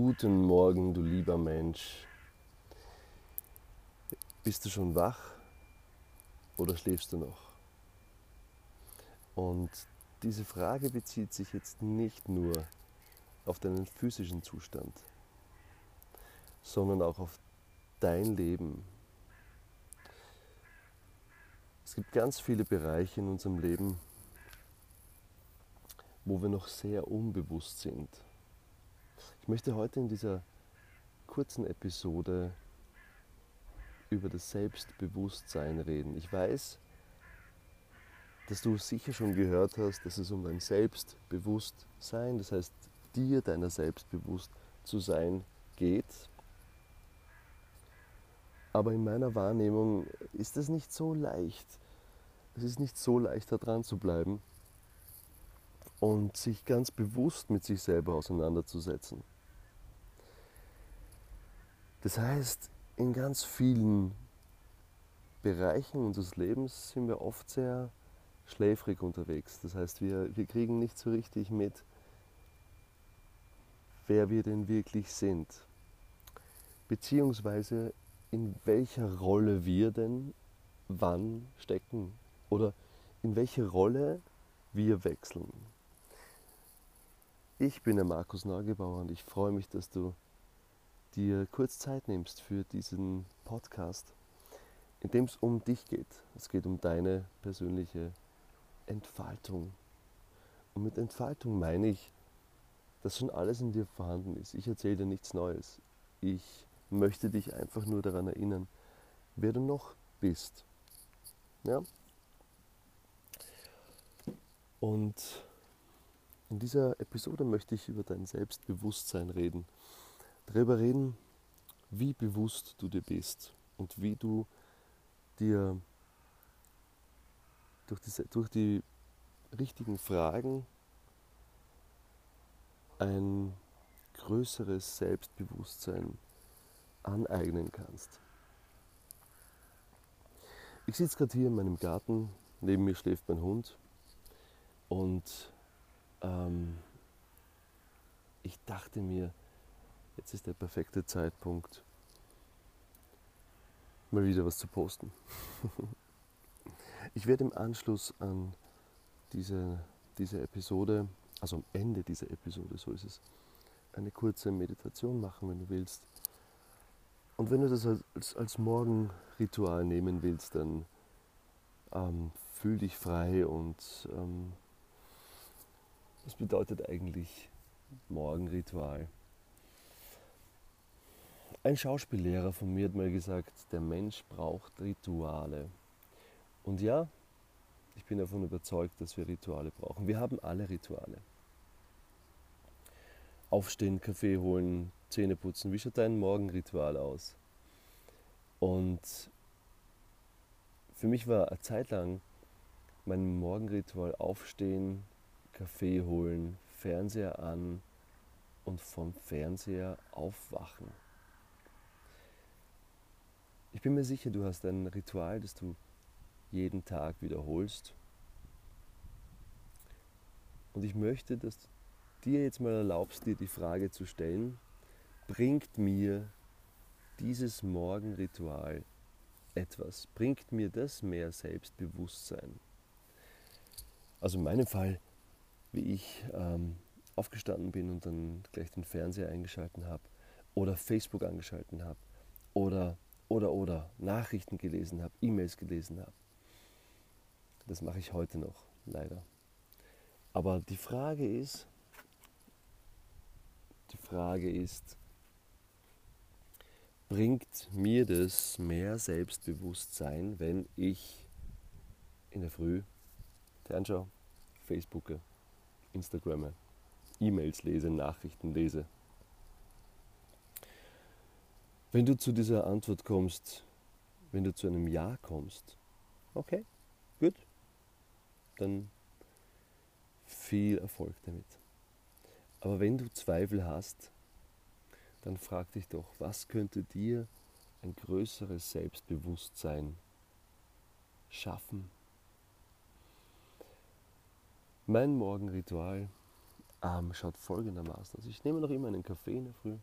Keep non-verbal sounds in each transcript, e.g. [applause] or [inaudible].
Guten Morgen, du lieber Mensch. Bist du schon wach oder schläfst du noch? Und diese Frage bezieht sich jetzt nicht nur auf deinen physischen Zustand, sondern auch auf dein Leben. Es gibt ganz viele Bereiche in unserem Leben, wo wir noch sehr unbewusst sind. Ich möchte heute in dieser kurzen Episode über das Selbstbewusstsein reden. Ich weiß, dass du sicher schon gehört hast, dass es um dein Selbstbewusstsein, das heißt dir deiner selbstbewusst zu sein, geht. Aber in meiner Wahrnehmung ist es nicht so leicht. Es ist nicht so leicht, da dran zu bleiben und sich ganz bewusst mit sich selber auseinanderzusetzen. Das heißt, in ganz vielen Bereichen unseres Lebens sind wir oft sehr schläfrig unterwegs. Das heißt, wir, wir kriegen nicht so richtig mit, wer wir denn wirklich sind. Beziehungsweise in welcher Rolle wir denn wann stecken oder in welche Rolle wir wechseln. Ich bin der Markus Neugebauer und ich freue mich, dass du dir kurz Zeit nimmst für diesen Podcast, in dem es um dich geht. Es geht um deine persönliche Entfaltung. Und mit Entfaltung meine ich, dass schon alles in dir vorhanden ist. Ich erzähle dir nichts Neues. Ich möchte dich einfach nur daran erinnern, wer du noch bist. Ja? Und in dieser Episode möchte ich über dein Selbstbewusstsein reden darüber reden, wie bewusst du dir bist und wie du dir durch, diese, durch die richtigen Fragen ein größeres Selbstbewusstsein aneignen kannst. Ich sitze gerade hier in meinem Garten, neben mir schläft mein Hund und ähm, ich dachte mir, Jetzt ist der perfekte Zeitpunkt, mal wieder was zu posten. ich werde im Anschluss an diese, diese Episode, also am Ende dieser Episode, so ist es, eine kurze Meditation machen, wenn du willst. Und wenn du das als, als Morgenritual nehmen willst, dann ähm, fühl dich frei und ähm, das bedeutet eigentlich Morgenritual. Ein Schauspiellehrer von mir hat mal gesagt, der Mensch braucht Rituale. Und ja, ich bin davon überzeugt, dass wir Rituale brauchen. Wir haben alle Rituale. Aufstehen, Kaffee holen, Zähne putzen. Wie schaut dein Morgenritual aus? Und für mich war eine Zeit lang mein Morgenritual aufstehen, Kaffee holen, Fernseher an und vom Fernseher aufwachen. Ich bin mir sicher, du hast ein Ritual, das du jeden Tag wiederholst. Und ich möchte, dass du dir jetzt mal erlaubst, dir die Frage zu stellen, bringt mir dieses Morgenritual etwas? Bringt mir das mehr Selbstbewusstsein? Also in meinem Fall, wie ich ähm, aufgestanden bin und dann gleich den Fernseher eingeschalten habe oder Facebook angeschalten habe oder oder oder Nachrichten gelesen habe, E-Mails gelesen habe. Das mache ich heute noch, leider. Aber die Frage ist, die Frage ist, bringt mir das mehr Selbstbewusstsein, wenn ich in der Früh Fernschaue, Facebooke, Instagramme, E-Mails lese, Nachrichten lese, wenn du zu dieser Antwort kommst, wenn du zu einem Ja kommst, okay, gut, dann viel Erfolg damit. Aber wenn du Zweifel hast, dann frag dich doch, was könnte dir ein größeres Selbstbewusstsein schaffen? Mein Morgenritual ähm, schaut folgendermaßen aus. Ich nehme noch immer einen Kaffee in der Früh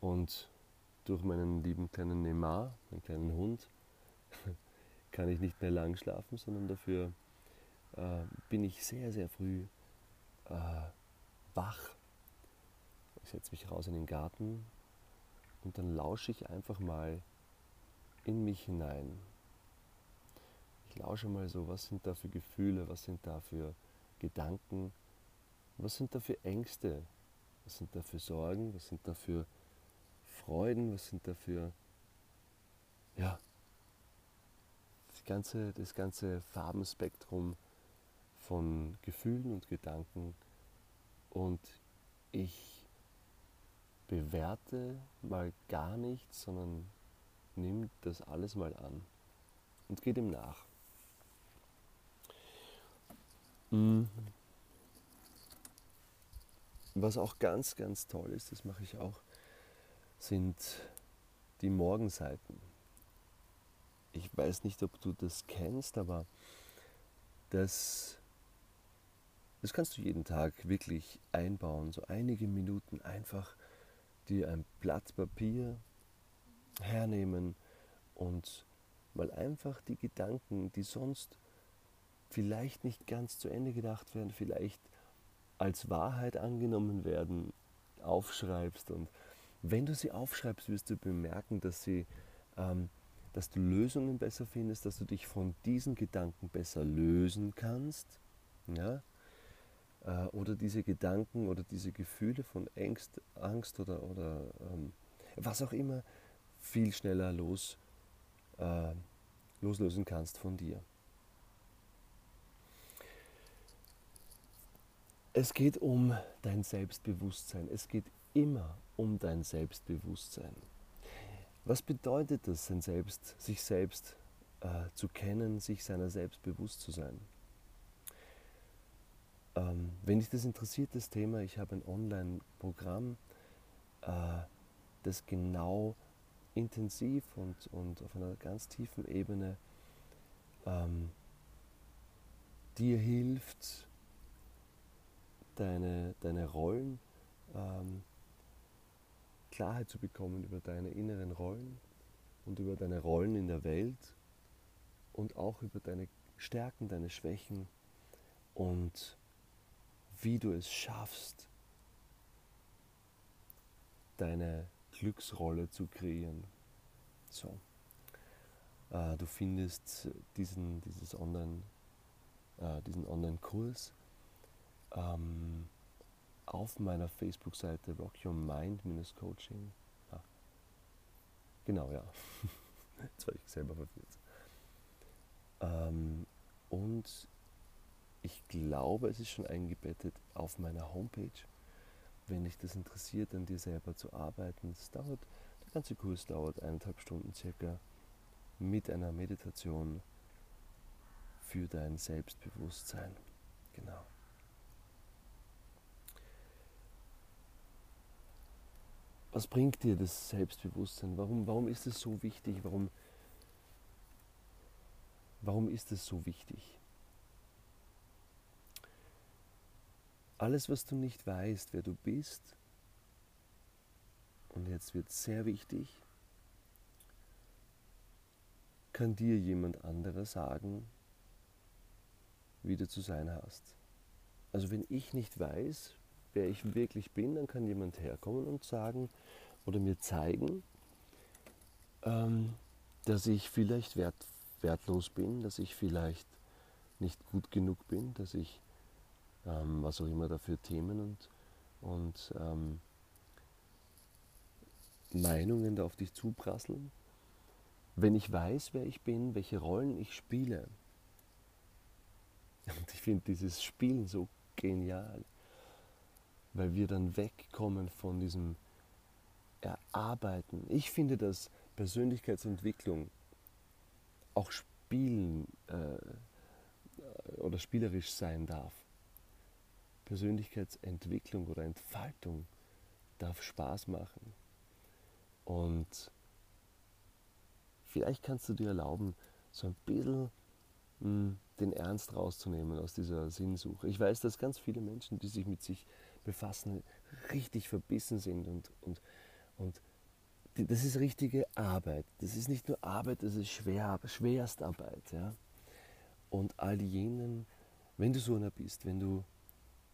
und durch meinen lieben kleinen Neymar, meinen kleinen Hund, [laughs] kann ich nicht mehr lang schlafen, sondern dafür äh, bin ich sehr, sehr früh äh, wach. Ich setze mich raus in den Garten und dann lausche ich einfach mal in mich hinein. Ich lausche mal so, was sind da für Gefühle, was sind da für Gedanken, was sind da für Ängste, was sind da für Sorgen, was sind da für Freuden, was sind da für, ja, das ganze, das ganze Farbenspektrum von Gefühlen und Gedanken und ich bewerte mal gar nichts, sondern nimm das alles mal an und geh dem nach. Mhm. Was auch ganz, ganz toll ist, das mache ich auch, sind die Morgenseiten. Ich weiß nicht, ob du das kennst, aber das das kannst du jeden Tag wirklich einbauen, so einige Minuten einfach dir ein Blatt Papier hernehmen und mal einfach die Gedanken, die sonst vielleicht nicht ganz zu Ende gedacht werden, vielleicht als Wahrheit angenommen werden, aufschreibst. Und wenn du sie aufschreibst, wirst du bemerken, dass, sie, ähm, dass du Lösungen besser findest, dass du dich von diesen Gedanken besser lösen kannst. Ja? äh, oder diese Gedanken oder diese Gefühle von Angst, Angst oder, oder ähm, was auch immer viel schneller los, äh, loslösen kannst von dir. Es geht um dein Selbstbewusstsein. Es geht immer um dein Selbstbewusstsein. Was bedeutet es, selbst, sich selbst äh, zu kennen, sich seiner selbst bewusst zu sein? Ähm, wenn dich das interessiert, das Thema, ich habe ein Online-Programm, äh, das genau intensiv und, und auf einer ganz tiefen Ebene ähm, dir hilft, deine, deine Rollen, ähm, Klarheit zu bekommen über deine inneren Rollen und über deine Rollen in der Welt und auch über deine Stärken, deine Schwächen und wie du es schaffst, deine Glücksrolle zu kreieren. So. Äh, du findest diesen, dieses Online, äh, diesen Online-Kurs ähm, auf meiner Facebook-Seite Rock Your Mind-Coaching. Ah. Genau, ja. [laughs] Jetzt war ich selber verwirrt. Ähm, und ich glaube, es ist schon eingebettet auf meiner Homepage. Wenn dich das interessiert, an dir selber zu arbeiten, es dauert, der ganze Kurs dauert eineinhalb Stunden circa mit einer Meditation für dein Selbstbewusstsein. Genau. Was bringt dir das Selbstbewusstsein? Warum, warum ist es so wichtig? Warum, warum ist es so wichtig? Alles, was du nicht weißt, wer du bist, und jetzt wird sehr wichtig, kann dir jemand anderer sagen, wie du zu sein hast. Also wenn ich nicht weiß, wer ich wirklich bin, dann kann jemand herkommen und sagen oder mir zeigen, ähm, dass ich vielleicht wert, wertlos bin, dass ich vielleicht nicht gut genug bin, dass ich ähm, was auch immer da für Themen und, und ähm, Meinungen da auf dich zuprasseln. Wenn ich weiß, wer ich bin, welche Rollen ich spiele, [laughs] und ich finde dieses Spielen so genial, weil wir dann wegkommen von diesem Erarbeiten. Ich finde, dass Persönlichkeitsentwicklung auch spielen äh, oder spielerisch sein darf. Persönlichkeitsentwicklung oder Entfaltung darf Spaß machen. Und vielleicht kannst du dir erlauben, so ein bisschen mh, hm, den Ernst rauszunehmen aus dieser Sinnsuche. Ich weiß, dass ganz viele Menschen, die sich mit sich befassen, richtig verbissen sind und, und, und das ist richtige Arbeit. Das ist nicht nur Arbeit, das ist schwer, Schwerstarbeit. Ja? Und all jenen, wenn du so einer bist, wenn du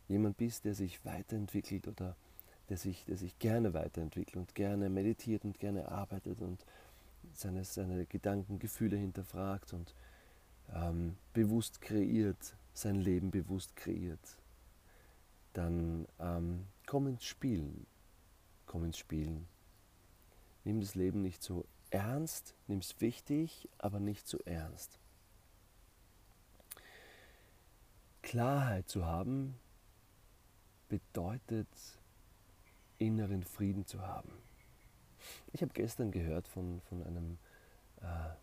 jemand bist, der sich weiterentwickelt oder der sich, der sich gerne weiterentwickelt und gerne meditiert und gerne arbeitet und seine, seine Gedanken, Gefühle hinterfragt und ähm, bewusst kreiert, sein Leben bewusst kreiert, dann ähm, komm ins Spielen. Komm ins Spielen. Nimm das Leben nicht so ernst, nimm es wichtig, aber nicht so ernst. Klarheit zu haben bedeutet inneren Frieden zu haben. Ich habe gestern gehört von, von einem äh,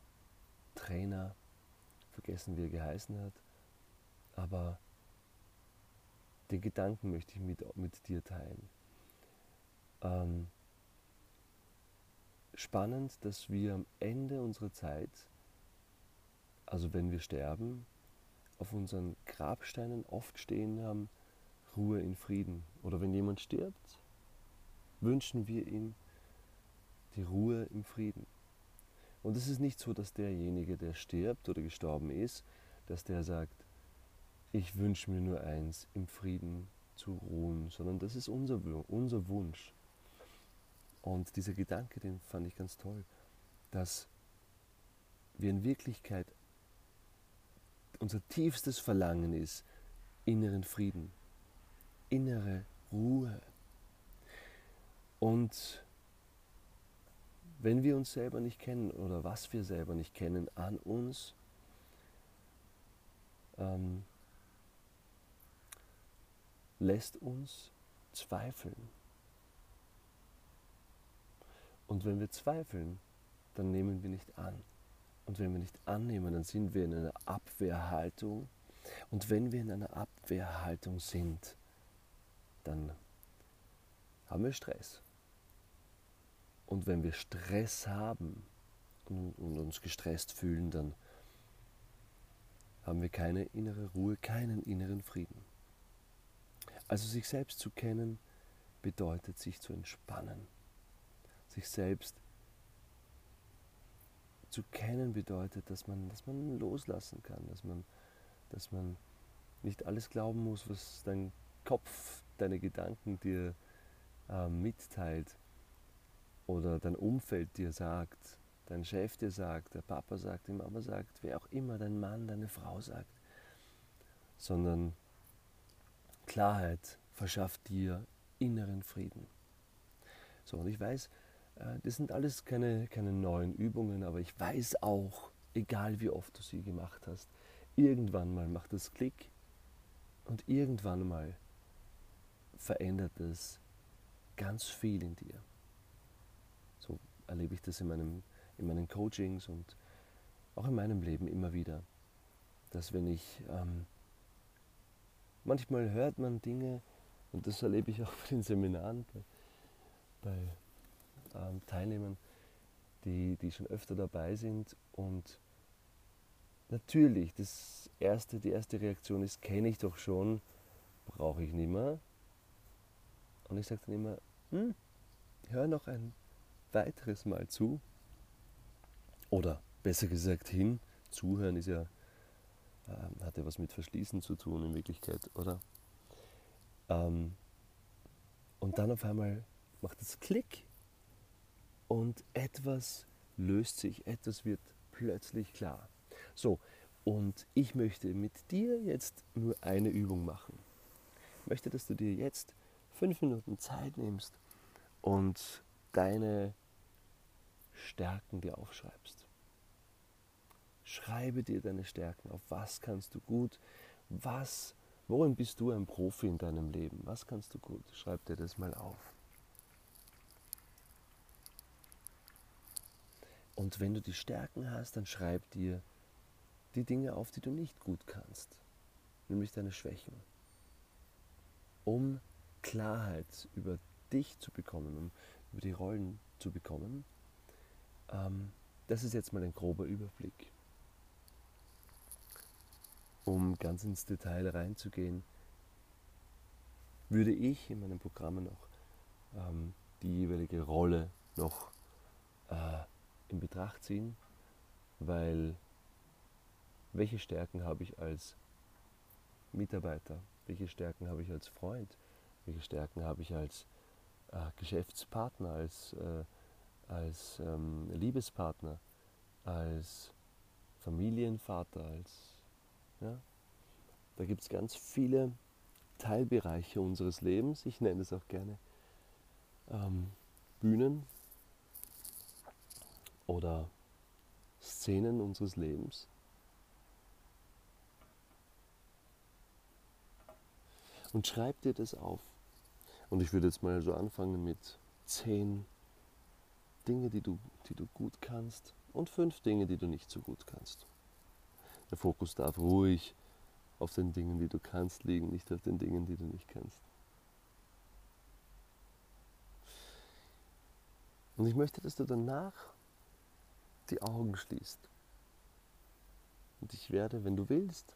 Trainer, vergessen wie er geheißen hat, aber den Gedanken möchte ich mit, mit dir teilen. Ähm, spannend, dass wir am Ende unserer Zeit, also wenn wir sterben, auf unseren Grabsteinen oft stehen haben, Ruhe in Frieden. Oder wenn jemand stirbt, wünschen wir ihm die Ruhe im Frieden. Und es ist nicht so, dass derjenige, der stirbt oder gestorben ist, dass der sagt, ich wünsche mir nur eins, im Frieden zu ruhen, sondern das ist unser, unser Wunsch. Und dieser Gedanke, den fand ich ganz toll, dass wir in Wirklichkeit unser tiefstes Verlangen ist, inneren Frieden, innere Ruhe. Und wenn wir uns selber nicht kennen oder was wir selber nicht kennen an uns, ähm, lässt uns zweifeln. Und wenn wir zweifeln, dann nehmen wir nicht an. Und wenn wir nicht annehmen, dann sind wir in einer Abwehrhaltung. Und wenn wir in einer Abwehrhaltung sind, dann haben wir Stress. Und wenn wir Stress haben und, uns gestresst fühlen, dann haben wir keine innere Ruhe, keinen inneren Frieden. Also sich selbst zu kennen bedeutet sich zu entspannen. Sich selbst zu kennen bedeutet, dass man, dass man loslassen kann, dass man, dass man nicht alles glauben muss, was dein Kopf, deine Gedanken dir äh, mitteilt, oder dein Umfeld dir sagt, dein Chef dir sagt, der Papa sagt, die Mama sagt, wer auch immer, dein Mann, deine Frau sagt, sondern Klarheit verschafft dir inneren Frieden. So, und ich weiß, äh, das sind alles keine, keine neuen Übungen, aber ich weiß auch, egal wie oft du sie gemacht hast, irgendwann mal macht es Klick und irgendwann mal verändert es ganz viel in dir erlebe ich das in, meinem, in meinen Coachings und auch in meinem Leben immer wieder, dass wenn ich, ähm, manchmal hört man Dinge, und das erlebe ich auch [laughs] bei den Seminaren, bei, bei ähm, Teilnehmern, die, die schon öfter dabei sind und natürlich, das erste, die erste Reaktion ist, kenne ich doch schon, brauche ich nicht mehr. Und ich sage dann immer, hm, hör noch ein weiteres Mal zu. Oder besser gesagt hin. Zuhören ist ja, äh, hat ja was mit Verschließen zu tun in Wirklichkeit, oder? Ähm, und dann auf einmal macht es Klick und etwas löst sich, etwas wird plötzlich klar. So, und ich möchte mit dir jetzt nur eine Übung machen. Ich möchte, dass du dir jetzt fünf Minuten Zeit nimmst und deine Stärken dir aufschreibst. Schreibe dir deine Stärken auf. Was kannst du gut? Was, worin bist du ein Profi in deinem Leben? Was kannst du gut? Schreib dir das mal auf. Und wenn du die Stärken hast, dann schreib dir die Dinge auf, die du nicht gut kannst, nämlich deine Schwächen. Um Klarheit über dich zu bekommen, um über die Rollen zu bekommen, ähm, das ist jetzt mal ein grober Überblick. Um ganz ins Detail reinzugehen, würde ich in meinen Programmen noch ähm, die jeweilige Rolle noch äh, in Betracht ziehen, weil welche Stärken habe ich als Mitarbeiter, welche Stärken habe ich als Freund, welche Stärken habe ich als äh, Geschäftspartner, als, äh, als ähm, Liebespartner, als Familienvater, als ja, da gibt es ganz viele Teilbereiche unseres Lebens, ich nenne es auch gerne ähm, Bühnen oder Szenen unseres Lebens. Und schreib dir das auf. Und ich würde jetzt mal so anfangen mit zehn Dinge, die du, die du gut kannst und fünf Dinge, die du nicht so gut kannst. Der Fokus darf ruhig auf den Dingen, die du kannst, liegen, nicht auf den Dingen, die du nicht kannst. Und ich möchte, dass du danach die Augen schließt. Und ich werde, wenn du willst,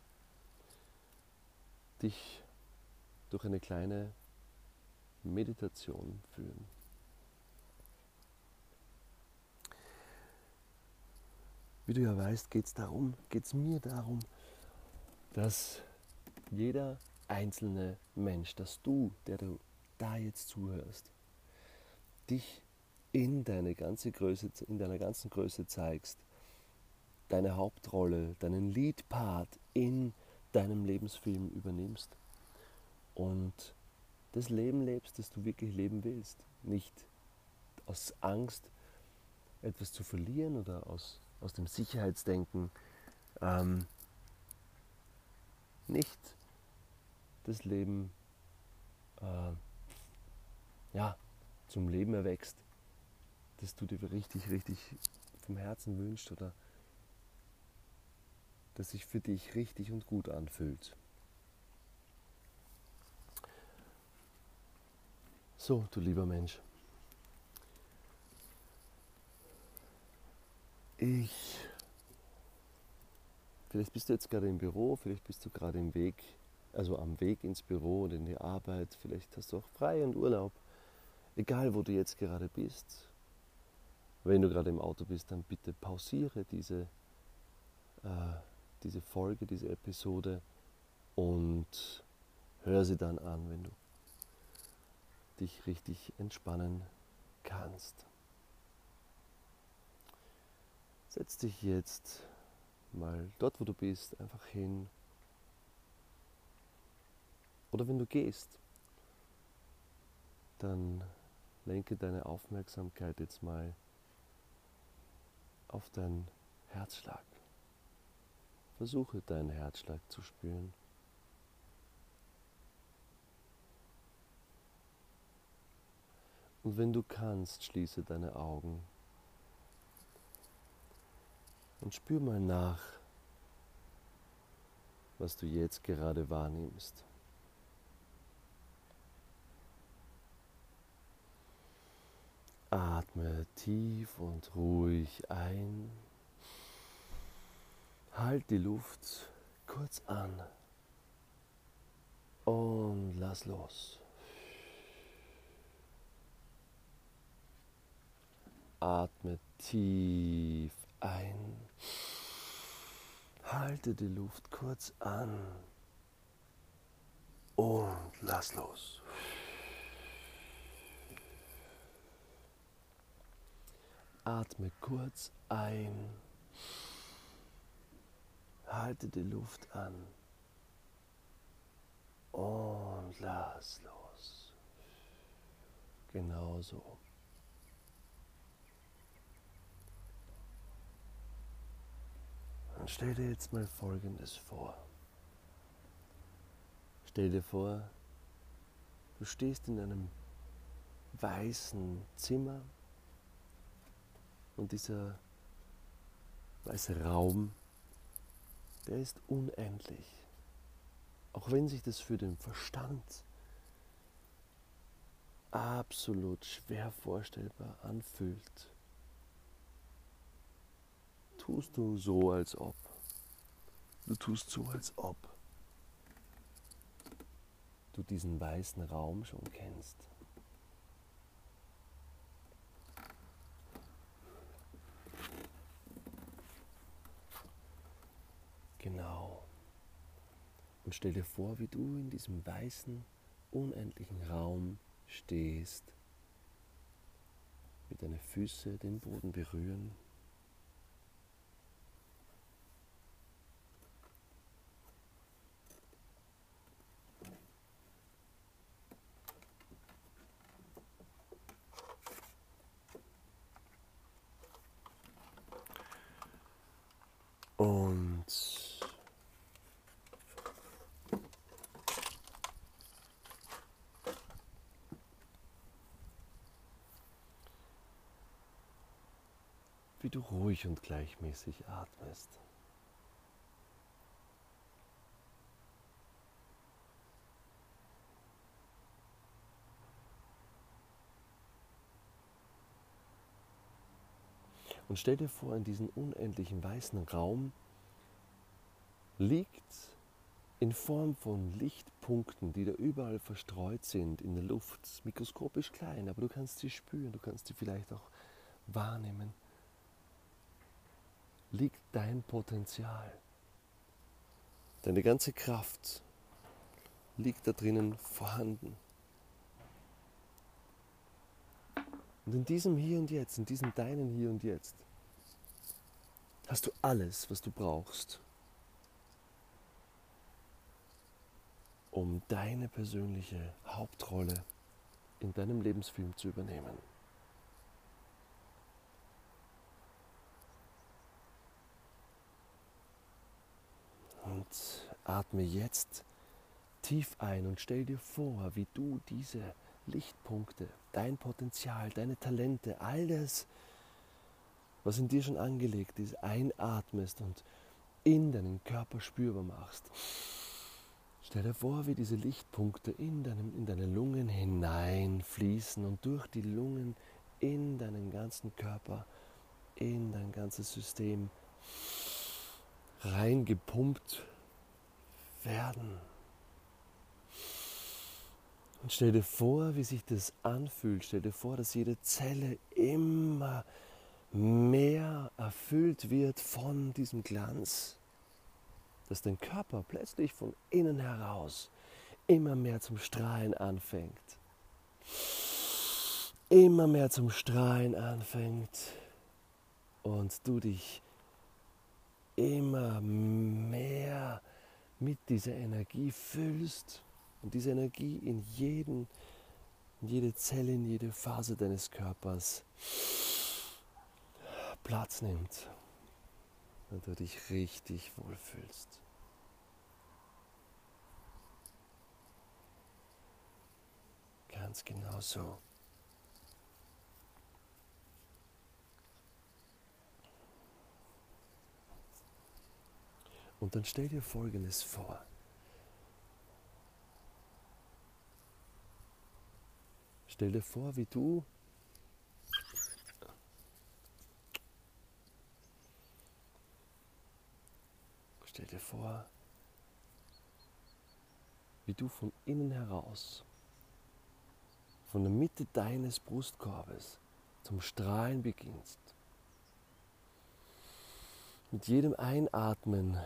dich durch eine kleine Meditation führen. Wie du ja weißt, geht es darum, geht es mir darum, dass jeder einzelne Mensch, dass du, der du da jetzt zuhörst, dich in, deine ganze Größe, in deiner ganzen Größe zeigst, deine Hauptrolle, deinen Leadpart in deinem Lebensfilm übernimmst und das Leben lebst, das du wirklich leben willst. Nicht aus Angst, etwas zu verlieren oder aus, aus dem Sicherheitsdenken, ähm, nicht das Leben äh, ja, zum Leben erwächst, das du dir richtig, richtig vom Herzen wünschst oder das sich für dich richtig und gut anfühlt. So, du lieber Mensch, ich Vielleicht bist du jetzt gerade im Büro, vielleicht bist du gerade im Weg, also am Weg ins Büro und in die Arbeit, vielleicht hast du auch frei und Urlaub. Egal, wo du jetzt gerade bist. Wenn du gerade im Auto bist, dann bitte pausiere diese, äh, diese Folge, diese Episode und hör sie dann an, wenn du dich richtig entspannen kannst. Setz dich jetzt mal dort, wo du bist, einfach hin. Oder wenn du gehst, dann lenke deine Aufmerksamkeit jetzt mal auf deinen Herzschlag. Versuche deinen Herzschlag zu spüren. Und wenn du kannst, schließe deine Augen und spür mal nach, was du jetzt gerade wahrnimmst. Atme tief und ruhig ein. Halt die Luft kurz an und lass los. Atme tief ein. Halte die Luft kurz an und lass los. Atme kurz ein. Halte die Luft an und lass los. Genauso. Und stell dir jetzt mal Folgendes vor. Stell dir vor, du stehst in einem weißen Zimmer und dieser weiße Raum, der ist unendlich. Auch wenn sich das für den Verstand absolut schwer vorstellbar anfühlt, tust du so, als ob. Du tust so, als ob du diesen weißen Raum schon kennst. Genau. Und stell dir vor, wie du in diesem weißen, unendlichen Raum stehst, wie deine Füße den Boden berühren. Wie du ruhig und gleichmäßig atmest. Und stell dir vor, in diesem unendlichen weißen Raum liegt in Form von Lichtpunkten, die da überall verstreut sind in der Luft, mikroskopisch klein, aber du kannst sie spüren, du kannst sie vielleicht auch wahrnehmen, liegt dein Potenzial. Deine ganze Kraft liegt da drinnen vorhanden. Und in diesem Hier und Jetzt, in diesem deinen Hier und Jetzt, hast du alles, was du brauchst, um deine persönliche Hauptrolle in deinem Lebensfilm zu übernehmen. Und atme jetzt tief ein und stell dir vor, wie du diese Lichtpunkte, dein Potenzial, deine Talente, all das, was in dir schon angelegt ist, einatmest und in deinen Körper spürbar machst. Stell dir vor, wie diese Lichtpunkte in, deinem, in deine Lungen hineinfließen und durch die Lungen in deinen ganzen Körper, in dein ganzes System reingepumpt werden. Und stell dir vor, wie sich das anfühlt. Stell dir vor, dass jede Zelle immer mehr erfüllt wird von diesem Glanz, dass dein Körper plötzlich von innen heraus immer mehr zum Strahlen anfängt. Immer mehr zum Strahlen anfängt und du dich immer mehr mit dieser Energie füllst und diese Energie in, jeden, in jede Zelle, in jede Phase deines Körpers Platz nimmt und du dich richtig wohlfühlst. Ganz genau so. Und dann stell dir Folgendes vor. Stell dir vor, wie du Stell dir vor, wie du von innen heraus, von der Mitte deines Brustkorbes zum Strahlen beginnst. Mit jedem Einatmen,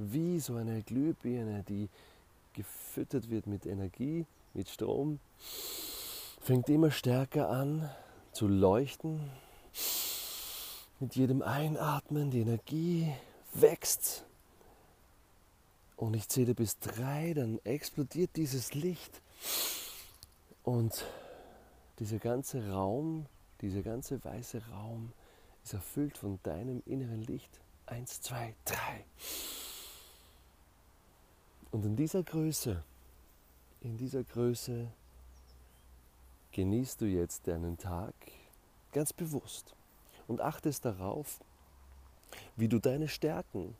wie so eine Glühbirne, die gefüttert wird mit Energie, mit Strom, fängt immer stärker an zu leuchten. Mit jedem Einatmen die Energie wächst. Und ich zähle bis drei, dann explodiert dieses Licht. Und dieser ganze Raum, dieser ganze weiße Raum ist erfüllt von deinem inneren Licht. Eins, zwei, drei. Und in dieser Größe, in dieser Größe genießt du jetzt deinen Tag ganz bewusst und achtest darauf, wie du deine Stärken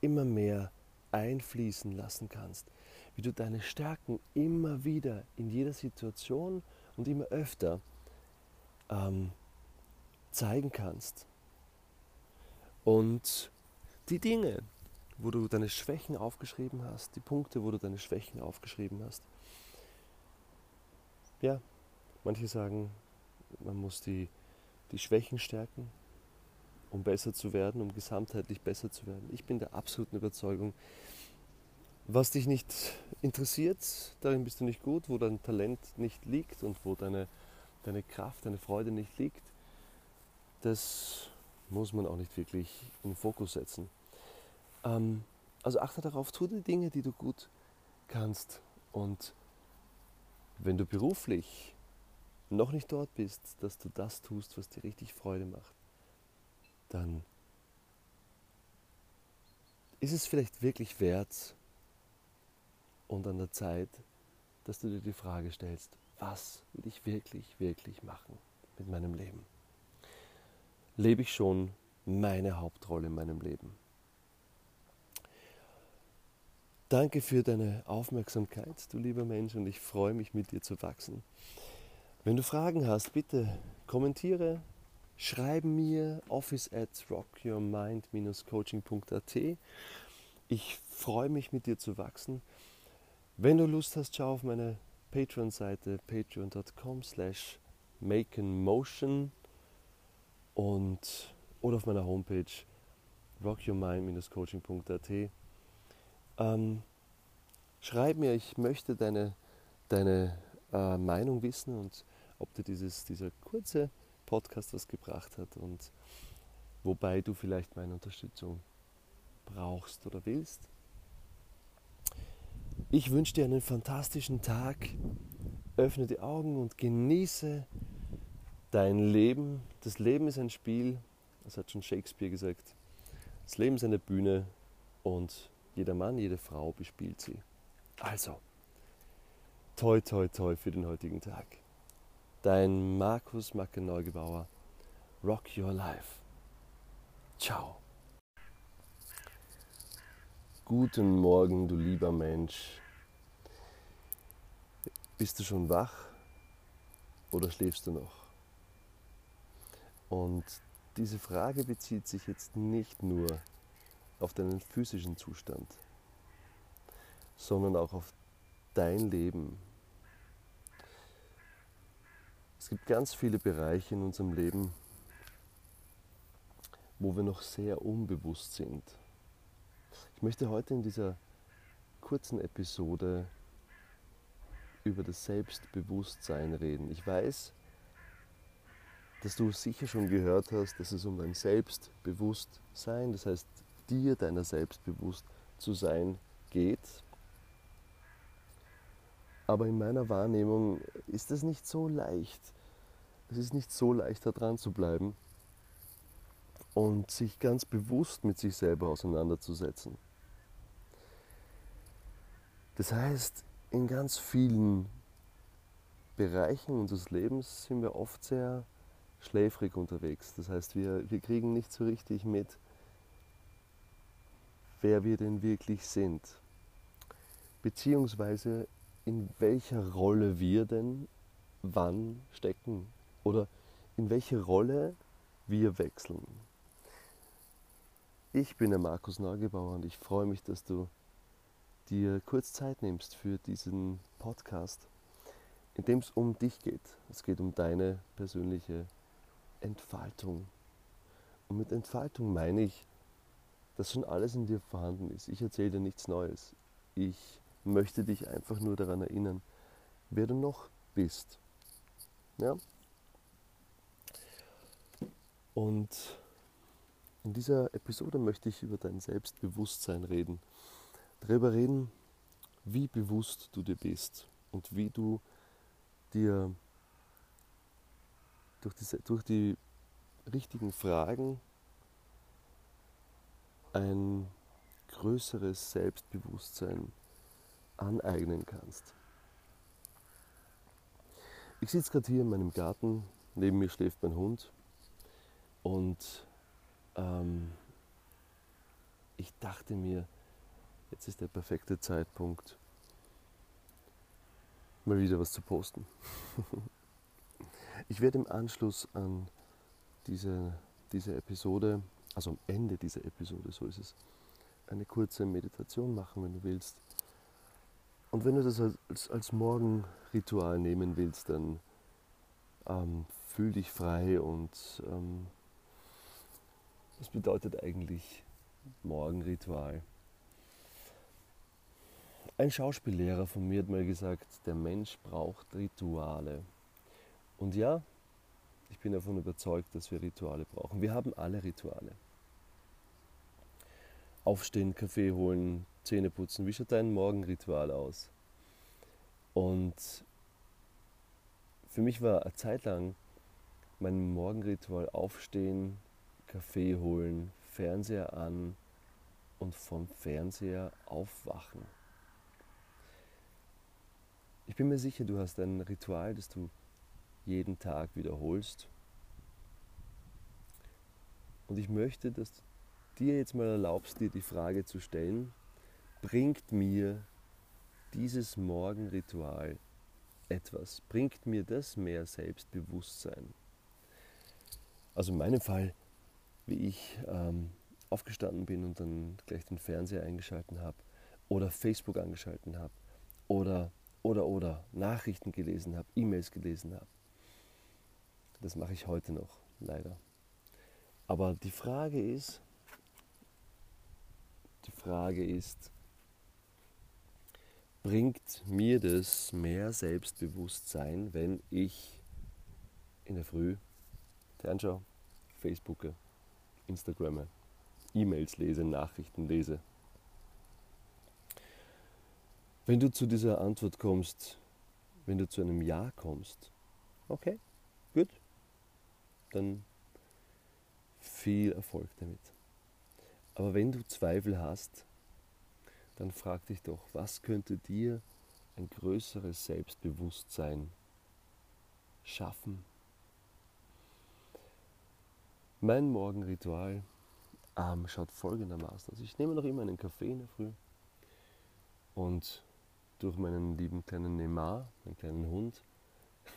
immer mehr einfließen lassen kannst, wie du deine Stärken immer wieder in jeder Situation und immer öfter ähm, zeigen kannst. Und die Dinge, wo du deine Schwächen aufgeschrieben hast, die Punkte, wo du deine Schwächen aufgeschrieben hast. Ja, manche sagen, man muss die, die Schwächen stärken, um besser zu werden, um gesamtheitlich besser zu werden. Ich bin der absoluten Überzeugung, was dich nicht interessiert, darin bist du nicht gut, wo dein Talent nicht liegt und wo deine, deine Kraft, deine Freude nicht liegt, das muss man auch nicht wirklich in den Fokus setzen. Ähm, also achte darauf, tu die Dinge, die du gut kannst. Und wenn du beruflich noch nicht dort bist, dass du das tust, was dir richtig Freude macht, dann ist es vielleicht wirklich wert und an der Zeit, dass du dir die Frage stellst, was will ich wirklich, wirklich machen mit meinem Leben? Lebe ich schon meine Hauptrolle in meinem Leben? Danke für deine Aufmerksamkeit, du lieber Mensch, und ich freue mich, mit dir zu wachsen. Wenn du Fragen hast, bitte kommentiere, schreib mir office at rockyourmind-coaching.at. Ich freue mich, mit dir zu wachsen. Wenn du Lust hast, schau auf meine Patreon-Seite patreon.com slash makeandmotion und oder auf meiner Homepage rockyourmind-coaching.at ähm, schreib mir, ich möchte deine, deine äh, Meinung wissen und ob dir dieses, dieser kurze Podcast was gebracht hat und wobei du vielleicht meine Unterstützung brauchst oder willst. Ich wünsche dir einen fantastischen Tag. Öffne die Augen und genieße dein Leben. Das Leben ist ein Spiel, das hat schon Shakespeare gesagt. Das Leben ist eine Bühne und jeder Mann, jede Frau bespielt sie. Also, toi, toi, toi für den heutigen Tag. Dein Markus Macke Neugebauer. Rock Your Life. Ciao. Guten Morgen, du lieber Mensch. Bist du schon wach oder schläfst du noch? Und diese Frage bezieht sich jetzt nicht nur auf deinen physischen Zustand, sondern auch auf dein Leben. Es gibt ganz viele Bereiche in unserem Leben, wo wir noch sehr unbewusst sind. Ich möchte heute in dieser kurzen Episode über das Selbstbewusstsein reden. Ich weiß, dass du sicher schon gehört hast, dass es um dein Selbstbewusstsein, das heißt dir deiner selbst bewusst zu sein geht. Aber in meiner Wahrnehmung ist es nicht so leicht. Es ist nicht so leicht, da dran zu bleiben und sich ganz bewusst mit sich selber auseinanderzusetzen. Das heißt, in ganz vielen Bereichen unseres Lebens sind wir oft sehr schläfrig unterwegs. Das heißt, wir, wir kriegen nicht so richtig mit, wer wir denn wirklich sind, beziehungsweise in welcher Rolle wir denn wann stecken oder in welche Rolle wir wechseln. Ich bin der Markus Neugebauer und ich freue mich, dass du dir kurz Zeit nimmst für diesen Podcast, in dem es um dich geht. Es geht um deine persönliche Entfaltung. Und mit Entfaltung meine ich, dass schon alles in dir vorhanden ist. Ich erzähle dir nichts Neues. Ich möchte dich einfach nur daran erinnern, wer du noch bist. Ja? Und in dieser Episode möchte ich über dein Selbstbewusstsein reden. Darüber reden, wie bewusst du dir bist und wie du dir durch die, durch die richtigen Fragen ein größeres Selbstbewusstsein aneignen kannst. Ich sitze gerade hier in meinem Garten, neben mir schläft mein Hund und ähm, ich dachte mir, jetzt ist der perfekte Zeitpunkt, mal wieder was zu posten. [laughs] ich werde im Anschluss an diese, diese Episode also am Ende dieser Episode, so ist es, eine kurze Meditation machen, wenn du willst. Und wenn du das als, als Morgenritual nehmen willst, dann ähm, fühl dich frei und ähm, was bedeutet eigentlich Morgenritual? Ein Schauspiellehrer von mir hat mal gesagt, der Mensch braucht Rituale. Und ja, ich bin davon überzeugt, dass wir Rituale brauchen. Wir haben alle Rituale. Aufstehen, Kaffee holen, Zähne putzen. Wie schaut dein Morgenritual aus? Und für mich war eine Zeit lang mein Morgenritual aufstehen, Kaffee holen, Fernseher an und vom Fernseher aufwachen. Ich bin mir sicher, du hast ein Ritual, das du jeden Tag wiederholst. Und ich möchte, dass du dir jetzt mal erlaubst, dir die Frage zu stellen, bringt mir dieses Morgenritual etwas? Bringt mir das mehr Selbstbewusstsein? Also in meinem Fall, wie ich ähm, aufgestanden bin und dann gleich den Fernseher eingeschalten habe oder Facebook angeschalten habe oder oder oder Nachrichten gelesen habe, E-Mails gelesen habe. Das mache ich heute noch, leider. Aber die Frage ist, die Frage ist, bringt mir das mehr Selbstbewusstsein, wenn ich in der Früh Fernschaue, Facebooke, Instagramme, E-Mails lese, Nachrichten lese, wenn du zu dieser Antwort kommst, wenn du zu einem Ja kommst, okay, gut, dann viel Erfolg damit. Aber wenn du Zweifel hast, dann frag dich doch, was könnte dir ein größeres Selbstbewusstsein schaffen? Mein Morgenritual ähm, schaut folgendermaßen aus. Ich nehme noch immer einen Kaffee in der Früh und durch meinen lieben kleinen Neymar, meinen kleinen Hund,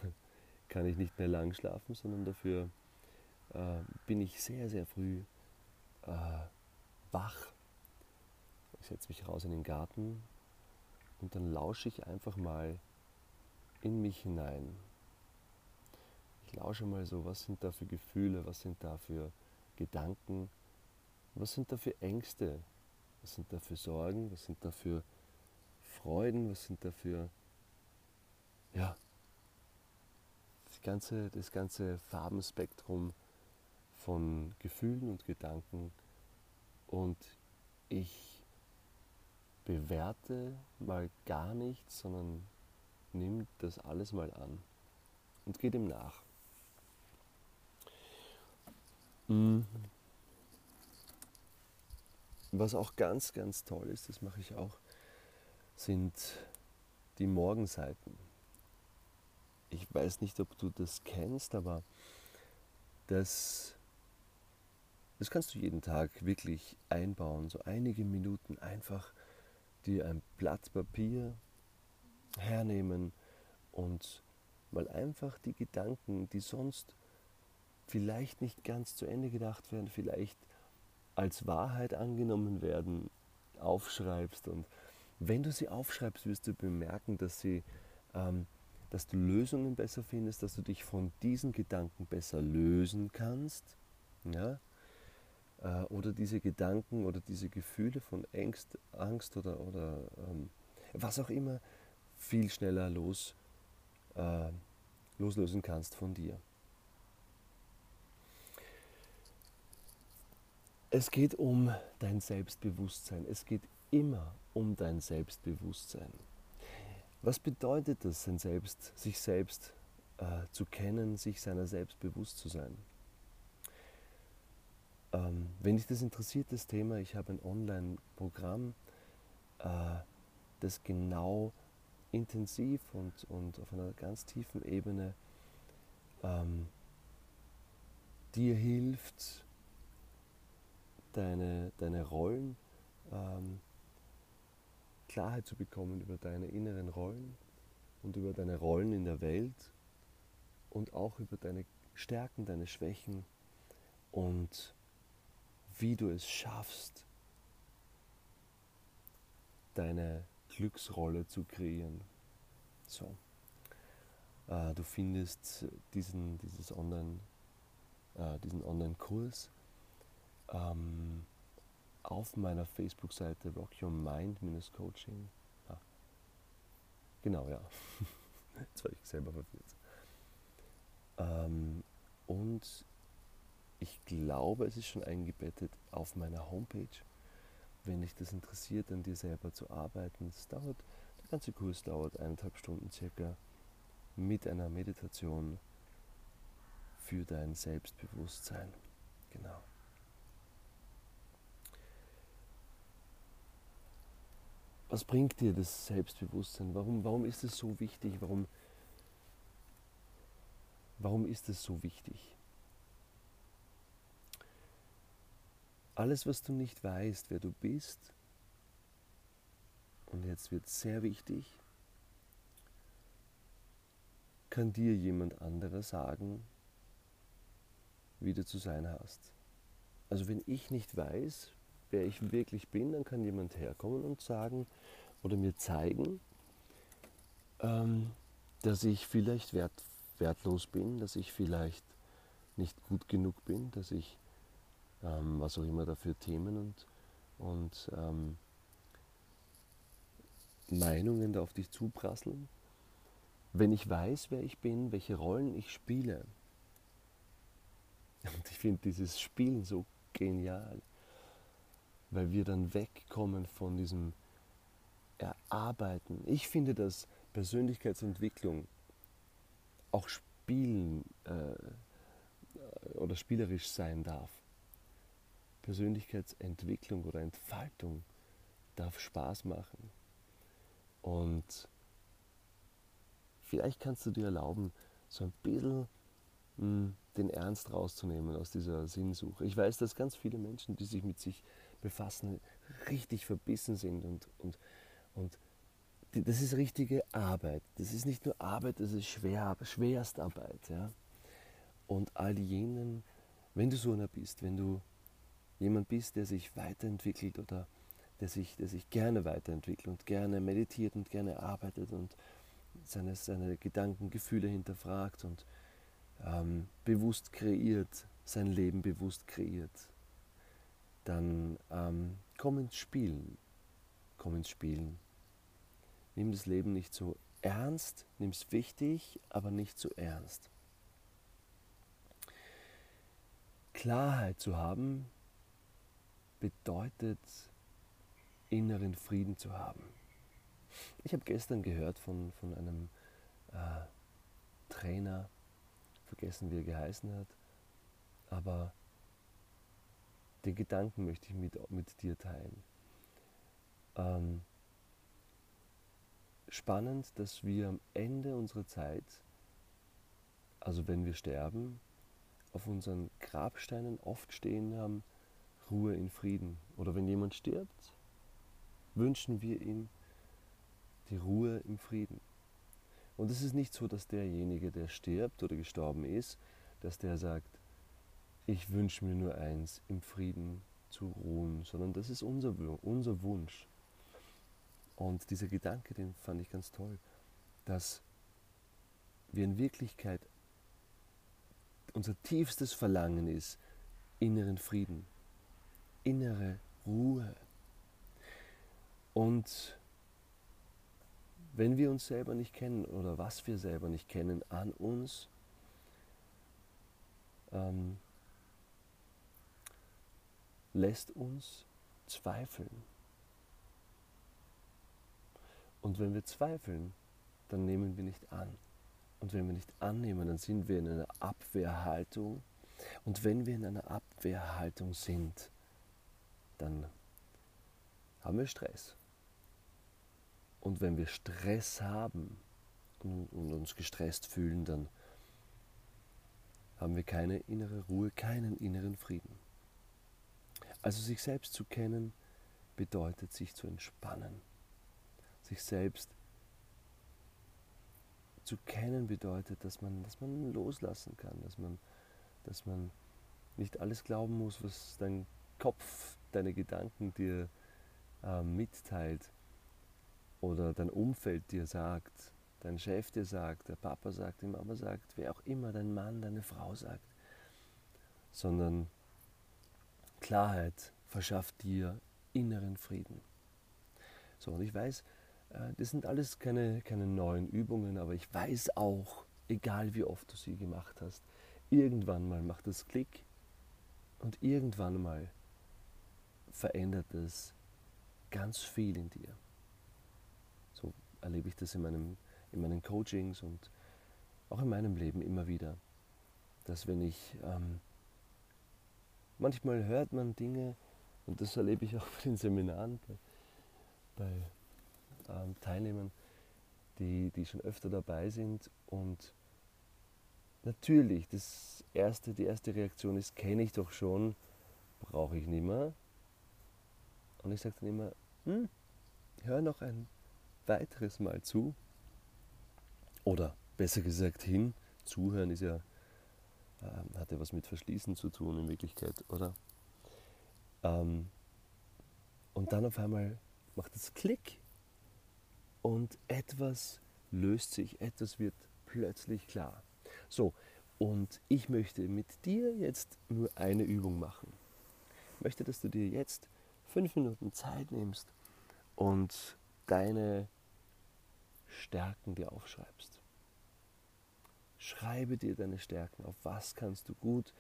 [laughs] kann ich nicht mehr lang schlafen, sondern dafür äh, bin ich sehr, sehr früh äh, wach. Ich setze mich raus in den Garten und dann lausche ich einfach mal in mich hinein. Ich lausche mal so, was sind da für Gefühle, was sind da für Gedanken, was sind da für Ängste, was sind da für Sorgen, was sind da für Freuden, was sind dafür, ja, das ganze, das ganze Farbenspektrum von Gefühlen und Gedanken und ich bewerte mal gar nichts, sondern nimm das alles mal an und gehe dem nach. Mhm. Was auch ganz, ganz toll ist, das mache ich auch sind die Morgenseiten. Ich weiß nicht, ob du das kennst, aber das, das kannst du jeden Tag wirklich einbauen. So einige Minuten einfach dir ein Blatt Papier hernehmen und mal einfach die Gedanken, die sonst vielleicht nicht ganz zu Ende gedacht werden, vielleicht als Wahrheit angenommen werden, aufschreibst und wenn du sie aufschreibst, wirst du bemerken, dass, sie, ähm, dass du Lösungen besser findest, dass du dich von diesen Gedanken besser lösen kannst. Ja? Äh, oder diese Gedanken oder diese Gefühle von Angst, Angst oder, oder ähm, was auch immer viel schneller los, äh, loslösen kannst von dir. Es geht um dein Selbstbewusstsein. Es geht immer um dein Selbstbewusstsein. Was bedeutet es, sich selbst äh, zu kennen, sich seiner selbst bewusst zu sein? Ähm, wenn dich das interessiert, das Thema, ich habe ein Online-Programm, äh, das genau intensiv und, und auf einer ganz tiefen Ebene ähm, dir hilft, deine, deine Rollen ähm, Klarheit zu bekommen über deine inneren Rollen und über deine Rollen in der Welt und auch über deine Stärken, deine Schwächen und wie du es schaffst, deine Glücksrolle zu kreieren. So. Äh, du findest diesen, dieses Online, äh, diesen Online-Kurs ähm, auf meiner Facebook-Seite Rock Your Mind-Coaching. Ah. Genau, ja. [laughs] Jetzt war ich selber verwirrt. Ähm, und ich glaube, es ist schon eingebettet auf meiner Homepage. Wenn dich das interessiert, an dir selber zu arbeiten, das dauert, der ganze Kurs dauert eineinhalb Stunden circa mit einer Meditation für dein Selbstbewusstsein. Genau. Was bringt dir das Selbstbewusstsein? Warum, warum ist es so wichtig? Warum, warum ist es so wichtig? Alles, was du nicht weißt, wer du bist, und jetzt wird es sehr wichtig, kann dir jemand anderer sagen, wie du zu sein hast. Also wenn ich nicht weiß, wer ich wirklich bin, dann kann jemand herkommen und sagen oder mir zeigen, ähm, dass ich vielleicht wert, wertlos bin, dass ich vielleicht nicht gut genug bin, dass ich ähm, was auch immer dafür Themen und, und ähm, Meinungen da auf dich zuprasseln. Wenn ich weiß, wer ich bin, welche Rollen ich spiele, [laughs] und ich finde dieses Spielen so genial weil wir dann wegkommen von diesem Erarbeiten. Ich finde, dass Persönlichkeitsentwicklung auch spielen äh, oder spielerisch sein darf. Persönlichkeitsentwicklung oder Entfaltung darf Spaß machen. Und vielleicht kannst du dir erlauben, so ein bisschen hm, den Ernst rauszunehmen aus dieser Sinnsuche. Ich weiß, dass ganz viele Menschen, die sich mit sich befassen, richtig verbissen sind und, und, und die, das ist richtige Arbeit. Das ist nicht nur Arbeit, das ist schwer, Schwerstarbeit. Ja? Und all jenen, wenn du so einer bist, wenn du jemand bist, der sich weiterentwickelt oder der sich, der sich gerne weiterentwickelt und gerne meditiert und gerne arbeitet und seine, seine Gedanken, Gefühle hinterfragt und ähm, bewusst kreiert, sein Leben bewusst kreiert, dann ähm, komm ins Spielen. Komm ins Spielen. Nimm das Leben nicht so ernst, nimm es wichtig, aber nicht so ernst. Klarheit zu haben bedeutet inneren Frieden zu haben. Ich habe gestern gehört von, von einem äh, Trainer, vergessen wie er geheißen hat, aber den Gedanken möchte ich mit, mit dir teilen. Ähm, spannend, dass wir am Ende unserer Zeit, also wenn wir sterben, auf unseren Grabsteinen oft stehen haben, Ruhe in Frieden. Oder wenn jemand stirbt, wünschen wir ihm die Ruhe im Frieden. Und es ist nicht so, dass derjenige, der stirbt oder gestorben ist, dass der sagt, ich wünsche mir nur eins, im Frieden zu ruhen, sondern das ist unser, unser Wunsch. Und dieser Gedanke, den fand ich ganz toll, dass wir in Wirklichkeit unser tiefstes Verlangen ist, inneren Frieden, innere Ruhe. Und wenn wir uns selber nicht kennen oder was wir selber nicht kennen an uns, ähm, lässt uns zweifeln. Und wenn wir zweifeln, dann nehmen wir nicht an. Und wenn wir nicht annehmen, dann sind wir in einer Abwehrhaltung. Und wenn wir in einer Abwehrhaltung sind, dann haben wir Stress. Und wenn wir Stress haben und, uns gestresst fühlen, dann haben wir keine innere Ruhe, keinen inneren Frieden. Also sich selbst zu kennen bedeutet sich zu entspannen. Sich selbst zu kennen bedeutet, dass man, dass man loslassen kann, dass man, dass man nicht alles glauben muss, was dein Kopf, deine Gedanken dir äh, mitteilt, oder dein Umfeld dir sagt, dein Chef dir sagt, der Papa sagt, die Mama sagt, wer auch immer, dein Mann, deine Frau sagt, sondern Klarheit verschafft dir inneren Frieden. So, und ich weiß, äh, das sind alles keine, keine neuen Übungen, aber ich weiß auch, egal wie oft du sie gemacht hast, irgendwann mal macht es Klick und irgendwann mal verändert es ganz viel in dir. So erlebe ich das in, meinem, in meinen Coachings und auch in meinem Leben immer wieder, dass wenn ich, ähm, manchmal hört man Dinge, und das erlebe ich [laughs] auch bei den Seminaren, bei, bei ähm, Teilnehmern, die, die schon öfter dabei sind und natürlich, das erste, die erste Reaktion ist, kenne ich doch schon, brauche ich nicht mehr. Und ich sage dann immer, hm, hör noch ein weiteres Mal zu. Oder besser gesagt hin, zuhören ist ja, äh, hat ja was mit Verschließen zu tun in Wirklichkeit, oder? Ähm, und dann auf einmal macht es Klick und etwas löst sich, etwas wird plötzlich klar. So, und ich möchte mit dir jetzt nur eine Übung machen. Ich möchte, dass du dir jetzt fünf Minuten Zeit nimmst und deine Stärken dir aufschreibst. Schreibe dir deine Stärken auf. Was kannst du gut?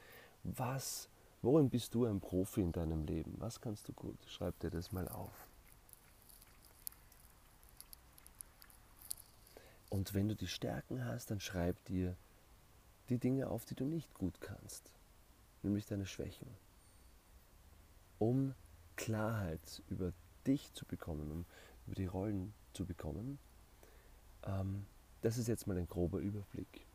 Was, worin bist du ein Profi in deinem Leben? Was kannst du gut? Schreib dir das mal auf. Und wenn du die Stärken hast, dann schreib dir die Dinge auf, die du nicht gut kannst, nämlich deine Schwächen, um Klarheit über dich zu bekommen, um über die Rollen zu bekommen. Ähm, das ist jetzt mal ein grober Überblick.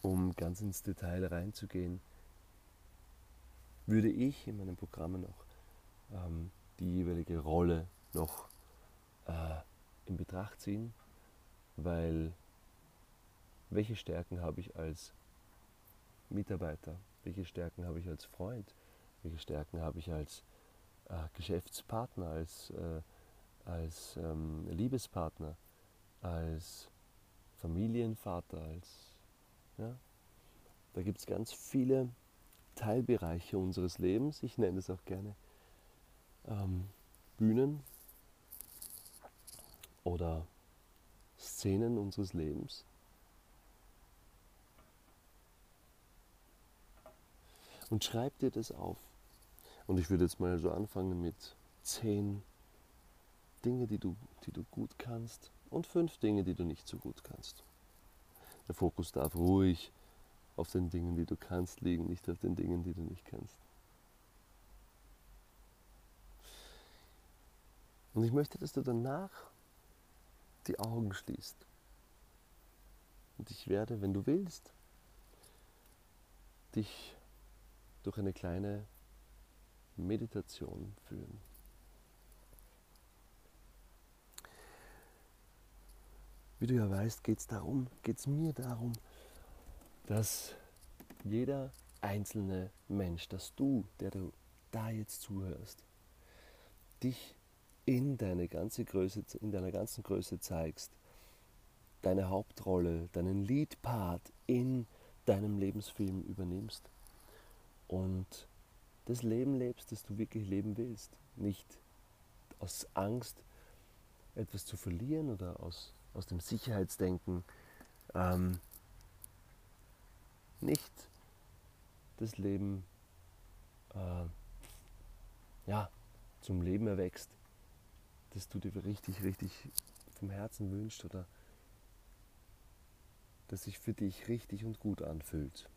Um ganz ins Detail reinzugehen, würde ich in meinen Programmen noch ähm, die jeweilige Rolle noch äh, in Betracht ziehen, weil welche Stärken habe ich als Mitarbeiter, welche Stärken habe ich als Freund, welche Stärken habe ich als äh, Geschäftspartner, als, äh, als ähm, Liebespartner, als Familienvater, als ja, da gibt es ganz viele Teilbereiche unseres Lebens. Ich nenne es auch gerne ähm, Bühnen oder Szenen unseres Lebens, und schreib dir das auf. Und ich würde jetzt mal so anfangen mit zehn Dinge, die du, die du gut kannst und fünf Dinge, die du nicht so gut kannst. Der Fokus darf ruhig auf den Dingen, die du kannst, liegen, nicht auf den Dingen, die du nicht kannst. Und ich möchte, dass du danach die Augen schließt. Und ich werde, wenn du willst, dich durch eine kleine Meditation führen. Wie du ja weißt, geht es darum, geht es mir darum, dass jeder einzelne Mensch, dass du, der du da jetzt zuhörst, dich in, deine ganze Größe, in deiner ganzen Größe zeigst, deine Hauptrolle, deinen Lead-Part in deinem Lebensfilm übernimmst und das Leben lebst, das du wirklich leben willst. Nicht aus Angst, etwas zu verlieren oder aus, aus dem Sicherheitsdenken. Ähm, nicht das Leben äh, ja, zum Leben erwächst, das du dir richtig, richtig vom Herzen wünschst oder das sich für dich richtig und gut anfühlt.